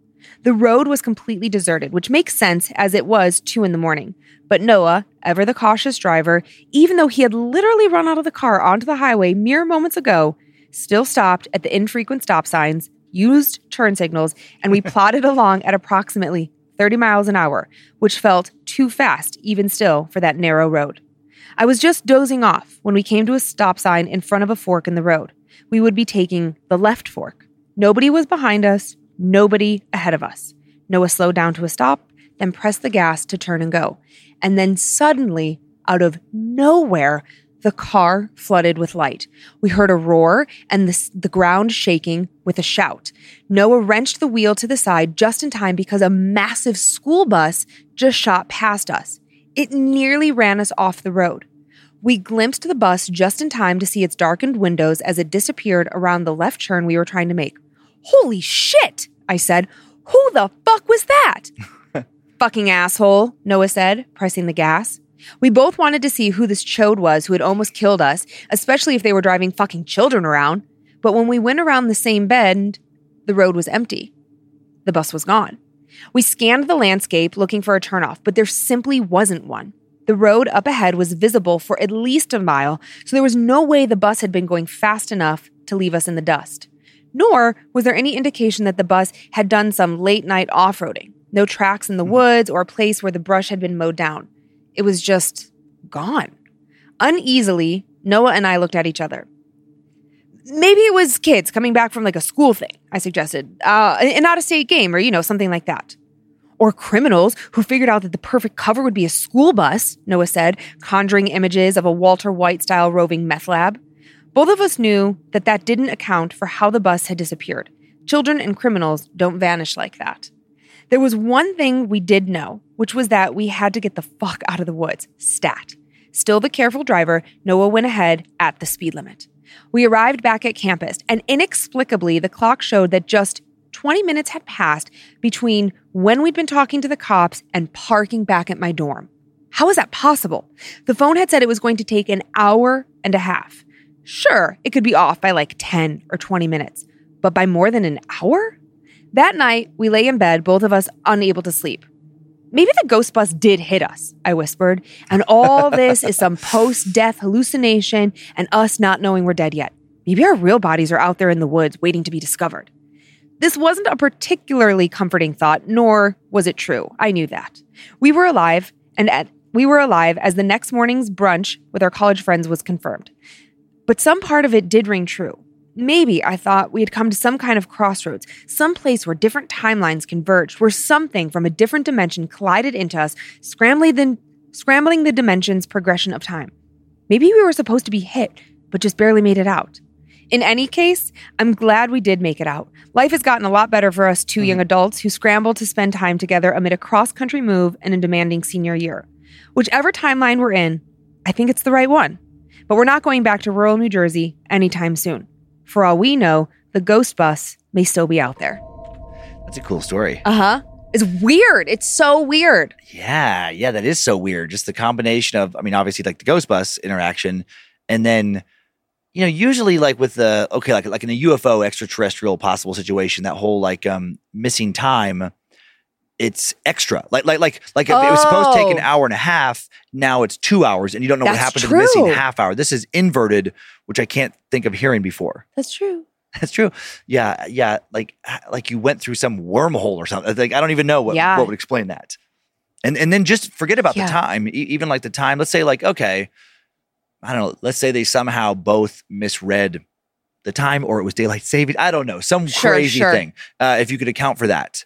The road was completely deserted, which makes sense as it was two in the morning. But Noah, ever the cautious driver, even though he had literally run out of the car onto the highway mere moments ago, still stopped at the infrequent stop signs, used turn signals, and we plodded along at approximately 30 miles an hour, which felt too fast, even still, for that narrow road. I was just dozing off when we came to a stop sign in front of a fork in the road. We would be taking the left fork. Nobody was behind us, nobody ahead of us. Noah slowed down to a stop, then press the gas to turn and go. And then suddenly, out of nowhere, the car flooded with light. We heard a roar and the, the ground shaking with a shout. Noah wrenched the wheel to the side just in time because a massive school bus just shot past us. It nearly ran us off the road. We glimpsed the bus just in time to see its darkened windows as it disappeared around the left turn we were trying to make. Holy shit, I said. Who the fuck was that? Fucking asshole, Noah said, pressing the gas. We both wanted to see who this chode was who had almost killed us, especially if they were driving fucking children around. But when we went around the same bend, the road was empty. The bus was gone. We scanned the landscape looking for a turnoff, but there simply wasn't one. The road up ahead was visible for at least a mile, so there was no way the bus had been going fast enough to leave us in the dust. Nor was there any indication that the bus had done some late night off roading. No tracks in the woods or a place where the brush had been mowed down. It was just gone. Uneasily, Noah and I looked at each other. Maybe it was kids coming back from like a school thing, I suggested, uh, an out of state game or, you know, something like that. Or criminals who figured out that the perfect cover would be a school bus, Noah said, conjuring images of a Walter White style roving meth lab. Both of us knew that that didn't account for how the bus had disappeared. Children and criminals don't vanish like that. There was one thing we did know, which was that we had to get the fuck out of the woods. Stat. Still the careful driver, Noah went ahead at the speed limit. We arrived back at campus, and inexplicably, the clock showed that just 20 minutes had passed between when we'd been talking to the cops and parking back at my dorm. How is that possible? The phone had said it was going to take an hour and a half. Sure, it could be off by like 10 or 20 minutes, but by more than an hour? That night, we lay in bed, both of us unable to sleep. Maybe the ghost bus did hit us, I whispered, and all this is some post death hallucination and us not knowing we're dead yet. Maybe our real bodies are out there in the woods waiting to be discovered. This wasn't a particularly comforting thought, nor was it true. I knew that. We were alive, and at, we were alive as the next morning's brunch with our college friends was confirmed. But some part of it did ring true. Maybe I thought we had come to some kind of crossroads, some place where different timelines converged, where something from a different dimension collided into us, scrambling the, scrambling the dimension's progression of time. Maybe we were supposed to be hit, but just barely made it out. In any case, I'm glad we did make it out. Life has gotten a lot better for us 2 mm-hmm. young adults who scramble to spend time together amid a cross country move and a demanding senior year. Whichever timeline we're in, I think it's the right one. But we're not going back to rural New Jersey anytime soon. For all we know, the ghost bus may still be out there. That's a cool story. Uh huh. It's weird. It's so weird. Yeah, yeah, that is so weird. Just the combination of, I mean, obviously like the ghost bus interaction, and then, you know, usually like with the okay, like like in a UFO extraterrestrial possible situation, that whole like um missing time, it's extra. Like like like like if it was supposed to take an Oh. hour and a half, now it's two hours, and you don't know what That's happened to the missing half hour. This is inverted, which I can't think of hearing before. That's true. That's true. Yeah, yeah. Like like you went through some wormhole or something. Like I don't even know what Yeah. what would explain that. And and then just forget about Yeah. the time. E- even like the time. Let's say like okay, I don't know. Let's say they somehow both misread the time, or it was daylight saving. I don't know. Some Sure, crazy sure. thing. Uh, if you could account for that.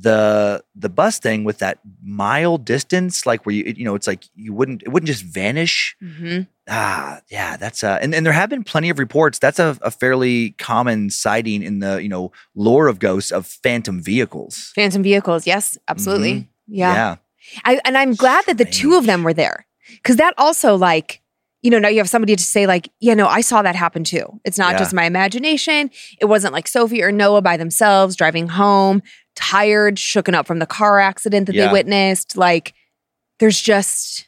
The the bus thing with that mile distance, like where you you know, it's like you wouldn't it wouldn't just vanish. hmm Ah, yeah, that's uh, and, and there have been plenty of reports. That's a, a fairly common sighting in the you know lore of ghosts of phantom vehicles. Phantom vehicles. Yes, absolutely. Mhm. Yeah. I, and I'm glad that the two of them were there because that also like you know now you have somebody to say like yeah no I saw that happen too. It's not Yeah. just my imagination. It wasn't like Sophie or Noah by themselves driving home, tired, shooken up from the car accident that Yeah. they witnessed. Like there's just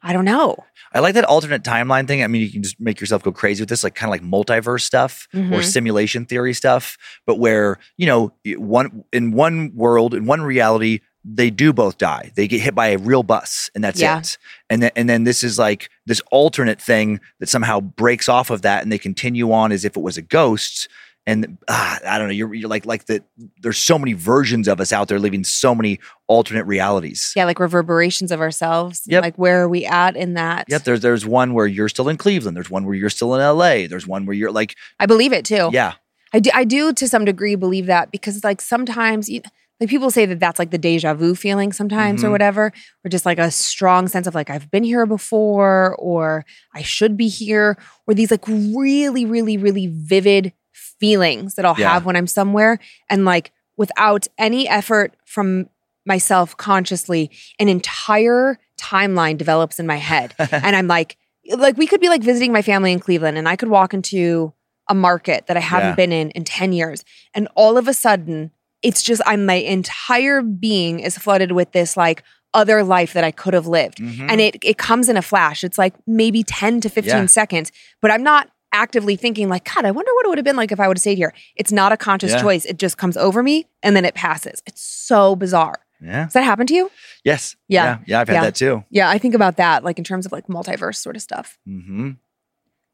I don't know. I like that alternate timeline thing. I mean, you can just make yourself go crazy with this, like kind of like multiverse stuff or Mhm. simulation theory stuff. But where you know one in one world in one reality they do both die. They get hit by a real bus, and that's Yeah. it. And then and then this is like this alternate thing that somehow breaks off of that, and they continue on as if it was a ghost. And ah, I don't know. You're, you're like like that. There's so many versions of us out there living so many alternate realities. Yeah, like reverberations of ourselves. Yep. Like where are we at in that? Yep. There's there's one where you're still in Cleveland. There's one where you're still in L.A. There's one where you're like I believe it too. yeah. I do, I do to some degree believe that because like sometimes you, like people say that that's like the deja vu feeling sometimes or Mhm. whatever, or just like a strong sense of like I've been here before or I should be here or these like really really really vivid feelings that I'll Yeah. have when I'm somewhere and like without any effort from myself consciously an entire timeline develops in my head and I'm like like we could be like visiting my family in Cleveland and I could walk into a market that I haven't Yeah. been in in 10 years and all of a sudden it's just I'm my entire being is flooded with this like other life that I could have lived. Mhm. And it it comes in a flash. It's like maybe 10 to 15 Yeah. seconds, but I'm not actively thinking like, God, I wonder what it would have been like if I would have stayed here. It's not a conscious Yeah. choice. It just comes over me and then it passes. It's so bizarre. Yeah. Does that happen to you? Yes. Yeah. Yeah. Yeah. I've had Yeah. that too. Yeah, I think about that like in terms of like multiverse sort of stuff. Mm-hmm.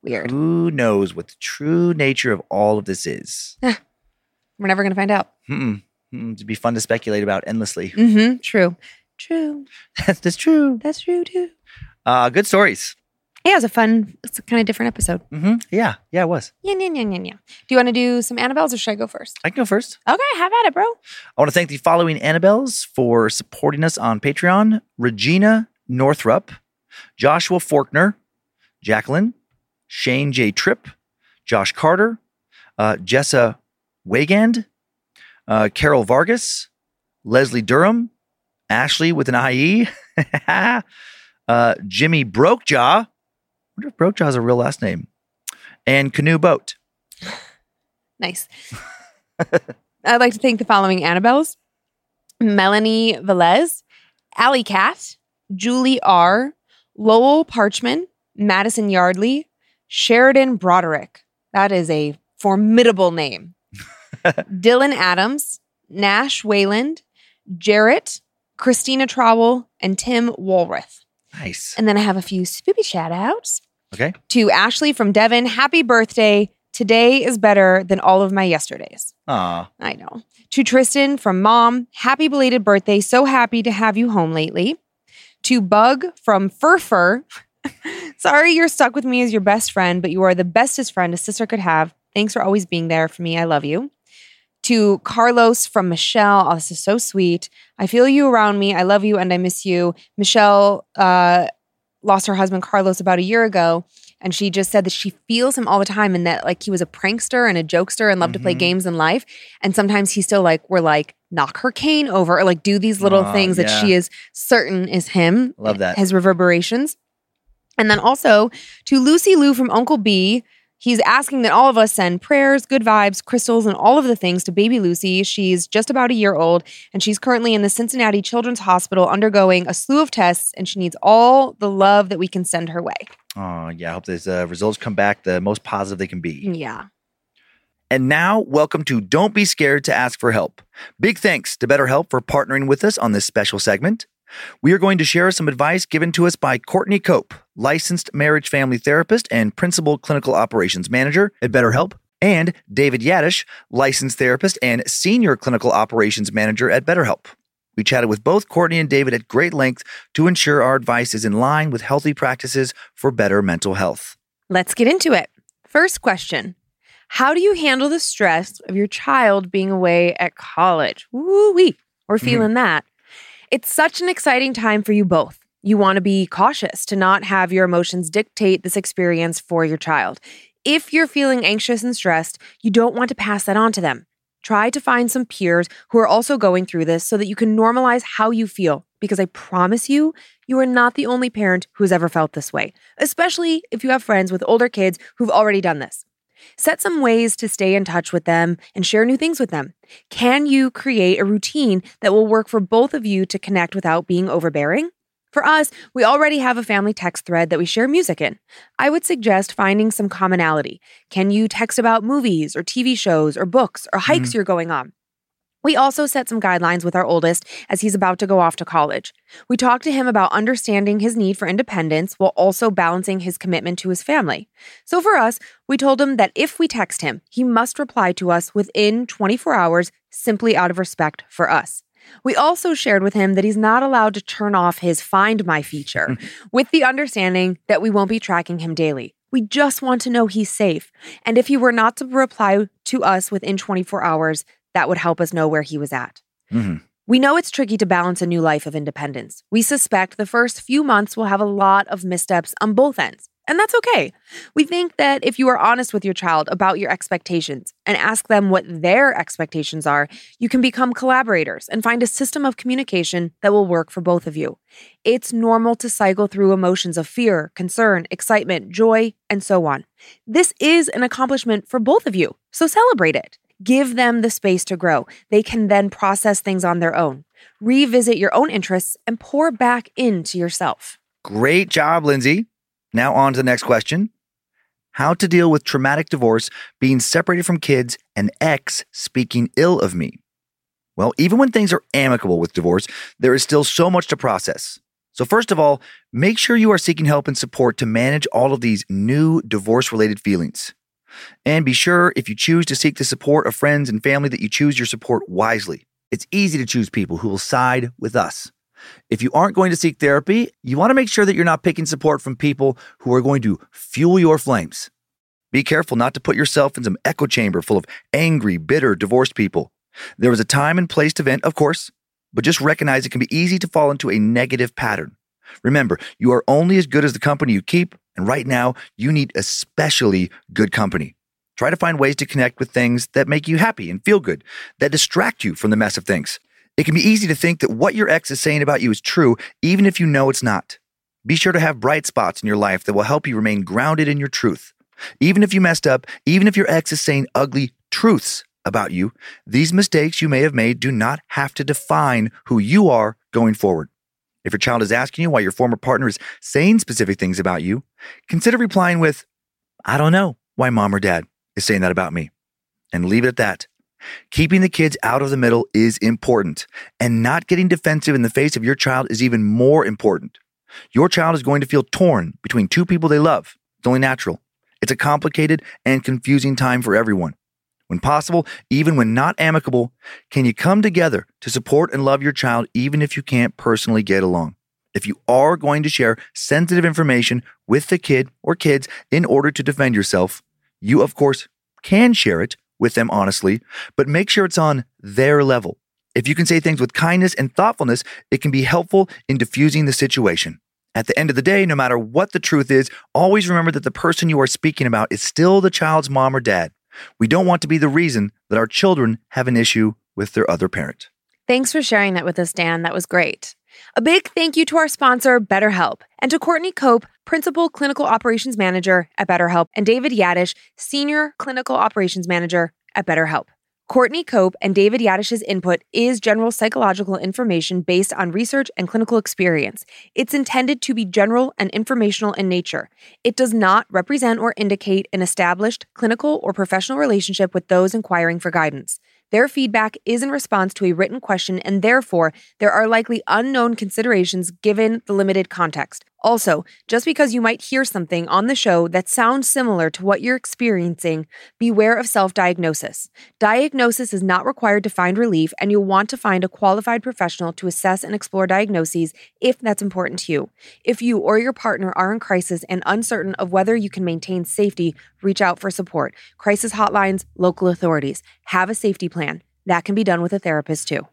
Weird. Who knows what the true nature of all of this is? We're never gonna find out. Mm-mm. Mm-mm. It'd be fun to speculate about endlessly. Mm-hmm. True. True. That's, that's true. That's true too. Uh, good stories. Yeah, it was a fun, it's a kind of different episode. Mm-hmm. Yeah. Yeah, it was. Yeah, yeah, yeah, yeah, yeah. Do you want to do some Annabelles or should I go first? I can go first. Okay, have at it, bro. I want to thank the following Annabelles for supporting us on Patreon Regina Northrup, Joshua Faulkner, Jacqueline, Shane J. Tripp, Josh Carter, uh, Jessa Wagand, uh, Carol Vargas, Leslie Durham, Ashley with an IE, uh, Jimmy Brokejaw. Wonder if Brokejaw is a real last name, and Canoe Boat. Nice. I'd like to thank the following Annabelles Melanie Velez, Allie Cat, Julie R., Lowell Parchman, Madison Yardley, Sheridan Broderick. That is a formidable name. Dylan Adams, Nash Wayland, Jarrett, Christina Trowell, and Tim Walrath. Nice. And then I have a few spoopy shout outs Okay. to Ashley from Devon. Happy birthday. Today is better than all of my yesterdays. Aw. I know. To Tristan from mom, happy belated birthday. So happy to have you home lately. To Bug from Fur Fur, sorry you're stuck with me as your best friend, but you are the bestest friend a sister could have. Thanks for always being there for me. I love you. To Carlos from Michelle, oh, this is so sweet. I feel you around me. I love you and I miss you. Michelle uh, lost her husband Carlos about a year ago. And she just said that she feels him all the time and that like he was a prankster and a jokester and loved to play Mhm. games in life. And sometimes he still like we're like knock her cane over or like do these little things that she is certain is him. Love that. His reverberations. And then also to Lucy Lou from Uncle B. He's asking that all of us send prayers, good vibes, crystals, and all of the things to baby Lucy. She's just about a year old, and she's currently in the Cincinnati Children's Hospital undergoing a slew of tests, and she needs all the love that we can send her way. Oh, yeah. I hope those uh, results come back the most positive they can be. Yeah. And now, welcome to Don't Be Scared to Ask for Help. Big thanks to BetterHelp for partnering with us on this special segment. We are going to share some advice given to us by Courtney Cope, licensed marriage family therapist and principal clinical operations manager at BetterHelp, and David Yadish, licensed therapist and senior clinical operations manager at BetterHelp. We chatted with both Courtney and David at great length to ensure our advice is in line with healthy practices for better mental health. Let's get into it. First question How do you handle the stress of your child being away at college? Woo wee. We're mm-hmm. feeling that. It's such an exciting time for you both. You want to be cautious to not have your emotions dictate this experience for your child. If you're feeling anxious and stressed, you don't want to pass that on to them. Try to find some peers who are also going through this so that you can normalize how you feel. Because I promise you, you are not the only parent who's ever felt this way, especially if you have friends with older kids who've already done this. Set some ways to stay in touch with them and share new things with them. Can you create a routine that will work for both of you to connect without being overbearing? For us, we already have a family text thread that we share music in. I would suggest finding some commonality. Can you text about movies or TV shows or books or hikes mm-hmm. you're going on? We also set some guidelines with our oldest as he's about to go off to college. We talked to him about understanding his need for independence while also balancing his commitment to his family. So for us, we told him that if we text him, he must reply to us within 24 hours simply out of respect for us. We also shared with him that he's not allowed to turn off his Find My feature with the understanding that we won't be tracking him daily. We just want to know he's safe. And if he were not to reply to us within 24 hours, that would help us know where he was at. Mhm. We know it's tricky to balance a new life of independence. We suspect the first few months will have a lot of missteps on both ends. And that's okay. We think that if you are honest with your child about your expectations and ask them what their expectations are, you can become collaborators and find a system of communication that will work for both of you. It's normal to cycle through emotions of fear, concern, excitement, joy, and so on. This is an accomplishment for both of you, so celebrate it. Give them the space to grow. They can then process things on their own. Revisit your own interests and pour back into yourself. Great job, Lynze. Now, on to the next question How to deal with traumatic divorce, being separated from kids, and ex speaking ill of me? Well, even when things are amicable with divorce, there is still so much to process. So, first of all, make sure you are seeking help and support to manage all of these new divorce related feelings. And be sure, if you choose to seek the support of friends and family, that you choose your support wisely. It's easy to choose people who will side with us. If you aren't going to seek therapy, you want to make sure that you're not picking support from people who are going to fuel your flames. Be careful not to put yourself in some echo chamber full of angry, bitter, divorced people. There is a time and place to vent, of course, but just recognize it can be easy to fall into a negative pattern. Remember, you are only as good as the company you keep, and right now, you need especially good company. Try to find ways to connect with things that make you happy and feel good, that distract you from the mess of things. It can be easy to think that what your ex is saying about you is true, even if you know it's not. Be sure to have bright spots in your life that will help you remain grounded in your truth. Even if you messed up, even if your ex is saying ugly truths about you, these mistakes you may have made do not have to define who you are going forward. If your child is asking you why your former partner is saying specific things about you, consider replying with, I don't know why mom or dad is saying that about me. And leave it at that. Keeping the kids out of the middle is important, and not getting defensive in the face of your child is even more important. Your child is going to feel torn between two people they love. It's only natural. It's a complicated and confusing time for everyone. When possible, even when not amicable, can you come together to support and love your child even if you can't personally get along? If you are going to share sensitive information with the kid or kids in order to defend yourself, you, of course, can share it with them honestly, but make sure it's on their level. If you can say things with kindness and thoughtfulness, it can be helpful in diffusing the situation. At the end of the day, no matter what the truth is, always remember that the person you are speaking about is still the child's mom or dad. We don't want to be the reason that our children have an issue with their other parent. Thanks for sharing that with us, Dan. That was great. A big thank you to our sponsor, BetterHelp, and to Courtney Cope, Principal Clinical Operations Manager at BetterHelp, and David Yadish, Senior Clinical Operations Manager at BetterHelp. Courtney Cope and David Yadish's input is general psychological information based on research and clinical experience. It's intended to be general and informational in nature. It does not represent or indicate an established clinical or professional relationship with those inquiring for guidance. Their feedback is in response to a written question, and therefore, there are likely unknown considerations given the limited context. Also, just because you might hear something on the show that sounds similar to what you're experiencing, beware of self diagnosis. Diagnosis is not required to find relief, and you'll want to find a qualified professional to assess and explore diagnoses if that's important to you. If you or your partner are in crisis and uncertain of whether you can maintain safety, reach out for support. Crisis hotlines, local authorities. Have a safety plan. That can be done with a therapist too.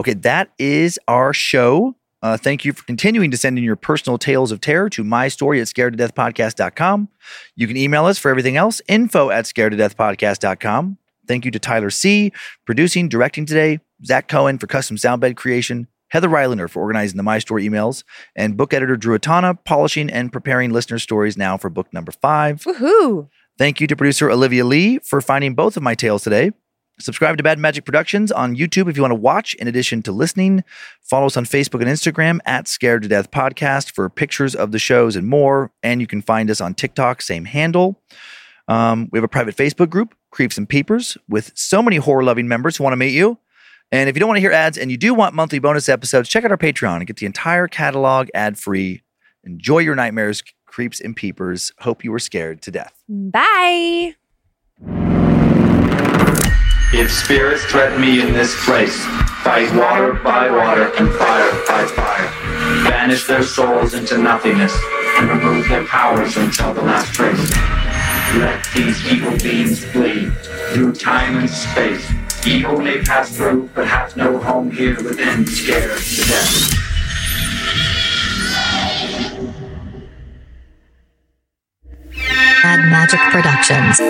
Okay, that is our show. Uh, thank you for continuing to send in your personal tales of terror to my story at scared to death podcast.com. You can email us for everything else, info at scared to death podcast.com. Thank you to Tyler C., producing, directing today, Zach Cohen for custom sound bed creation, Heather Rylander for organizing the My Story emails, and book editor Drew Atana, polishing and preparing listener stories now for book number five. Woohoo! Thank you to producer Olivia Lee for finding both of my tales today. Subscribe to Bad Magic Productions on YouTube if you want to watch in addition to listening. Follow us on Facebook and Instagram at Scared to Death Podcast for pictures of the shows and more. And you can find us on TikTok, same handle. Um, we have a private Facebook group, Creeps and Peepers, with so many horror loving members who want to meet you. And if you don't want to hear ads and you do want monthly bonus episodes, check out our Patreon and get the entire catalog ad free. Enjoy your nightmares, Creeps and Peepers. Hope you were scared to death. Bye. If spirits threaten me in this place, fight water by water and fire by fire. Banish their souls into nothingness and remove their powers until the last trace. Let these evil beings flee through time and space. Evil may pass through, but have no home here within, scared to death. Magic Productions.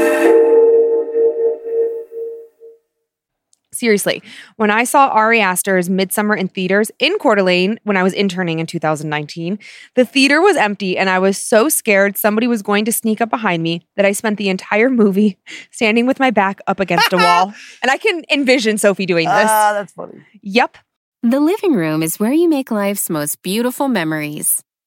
Seriously, when I saw Ari Aster's Midsommar in theaters in Coeur d'Alene when I was interning in 2019, the theater was empty and I was so scared somebody was going to sneak up behind me that I spent the entire movie standing with my back up against a wall. And I can envision Sophie doing this. Ah, that's funny. Yep. The living room is where you make life's most beautiful memories.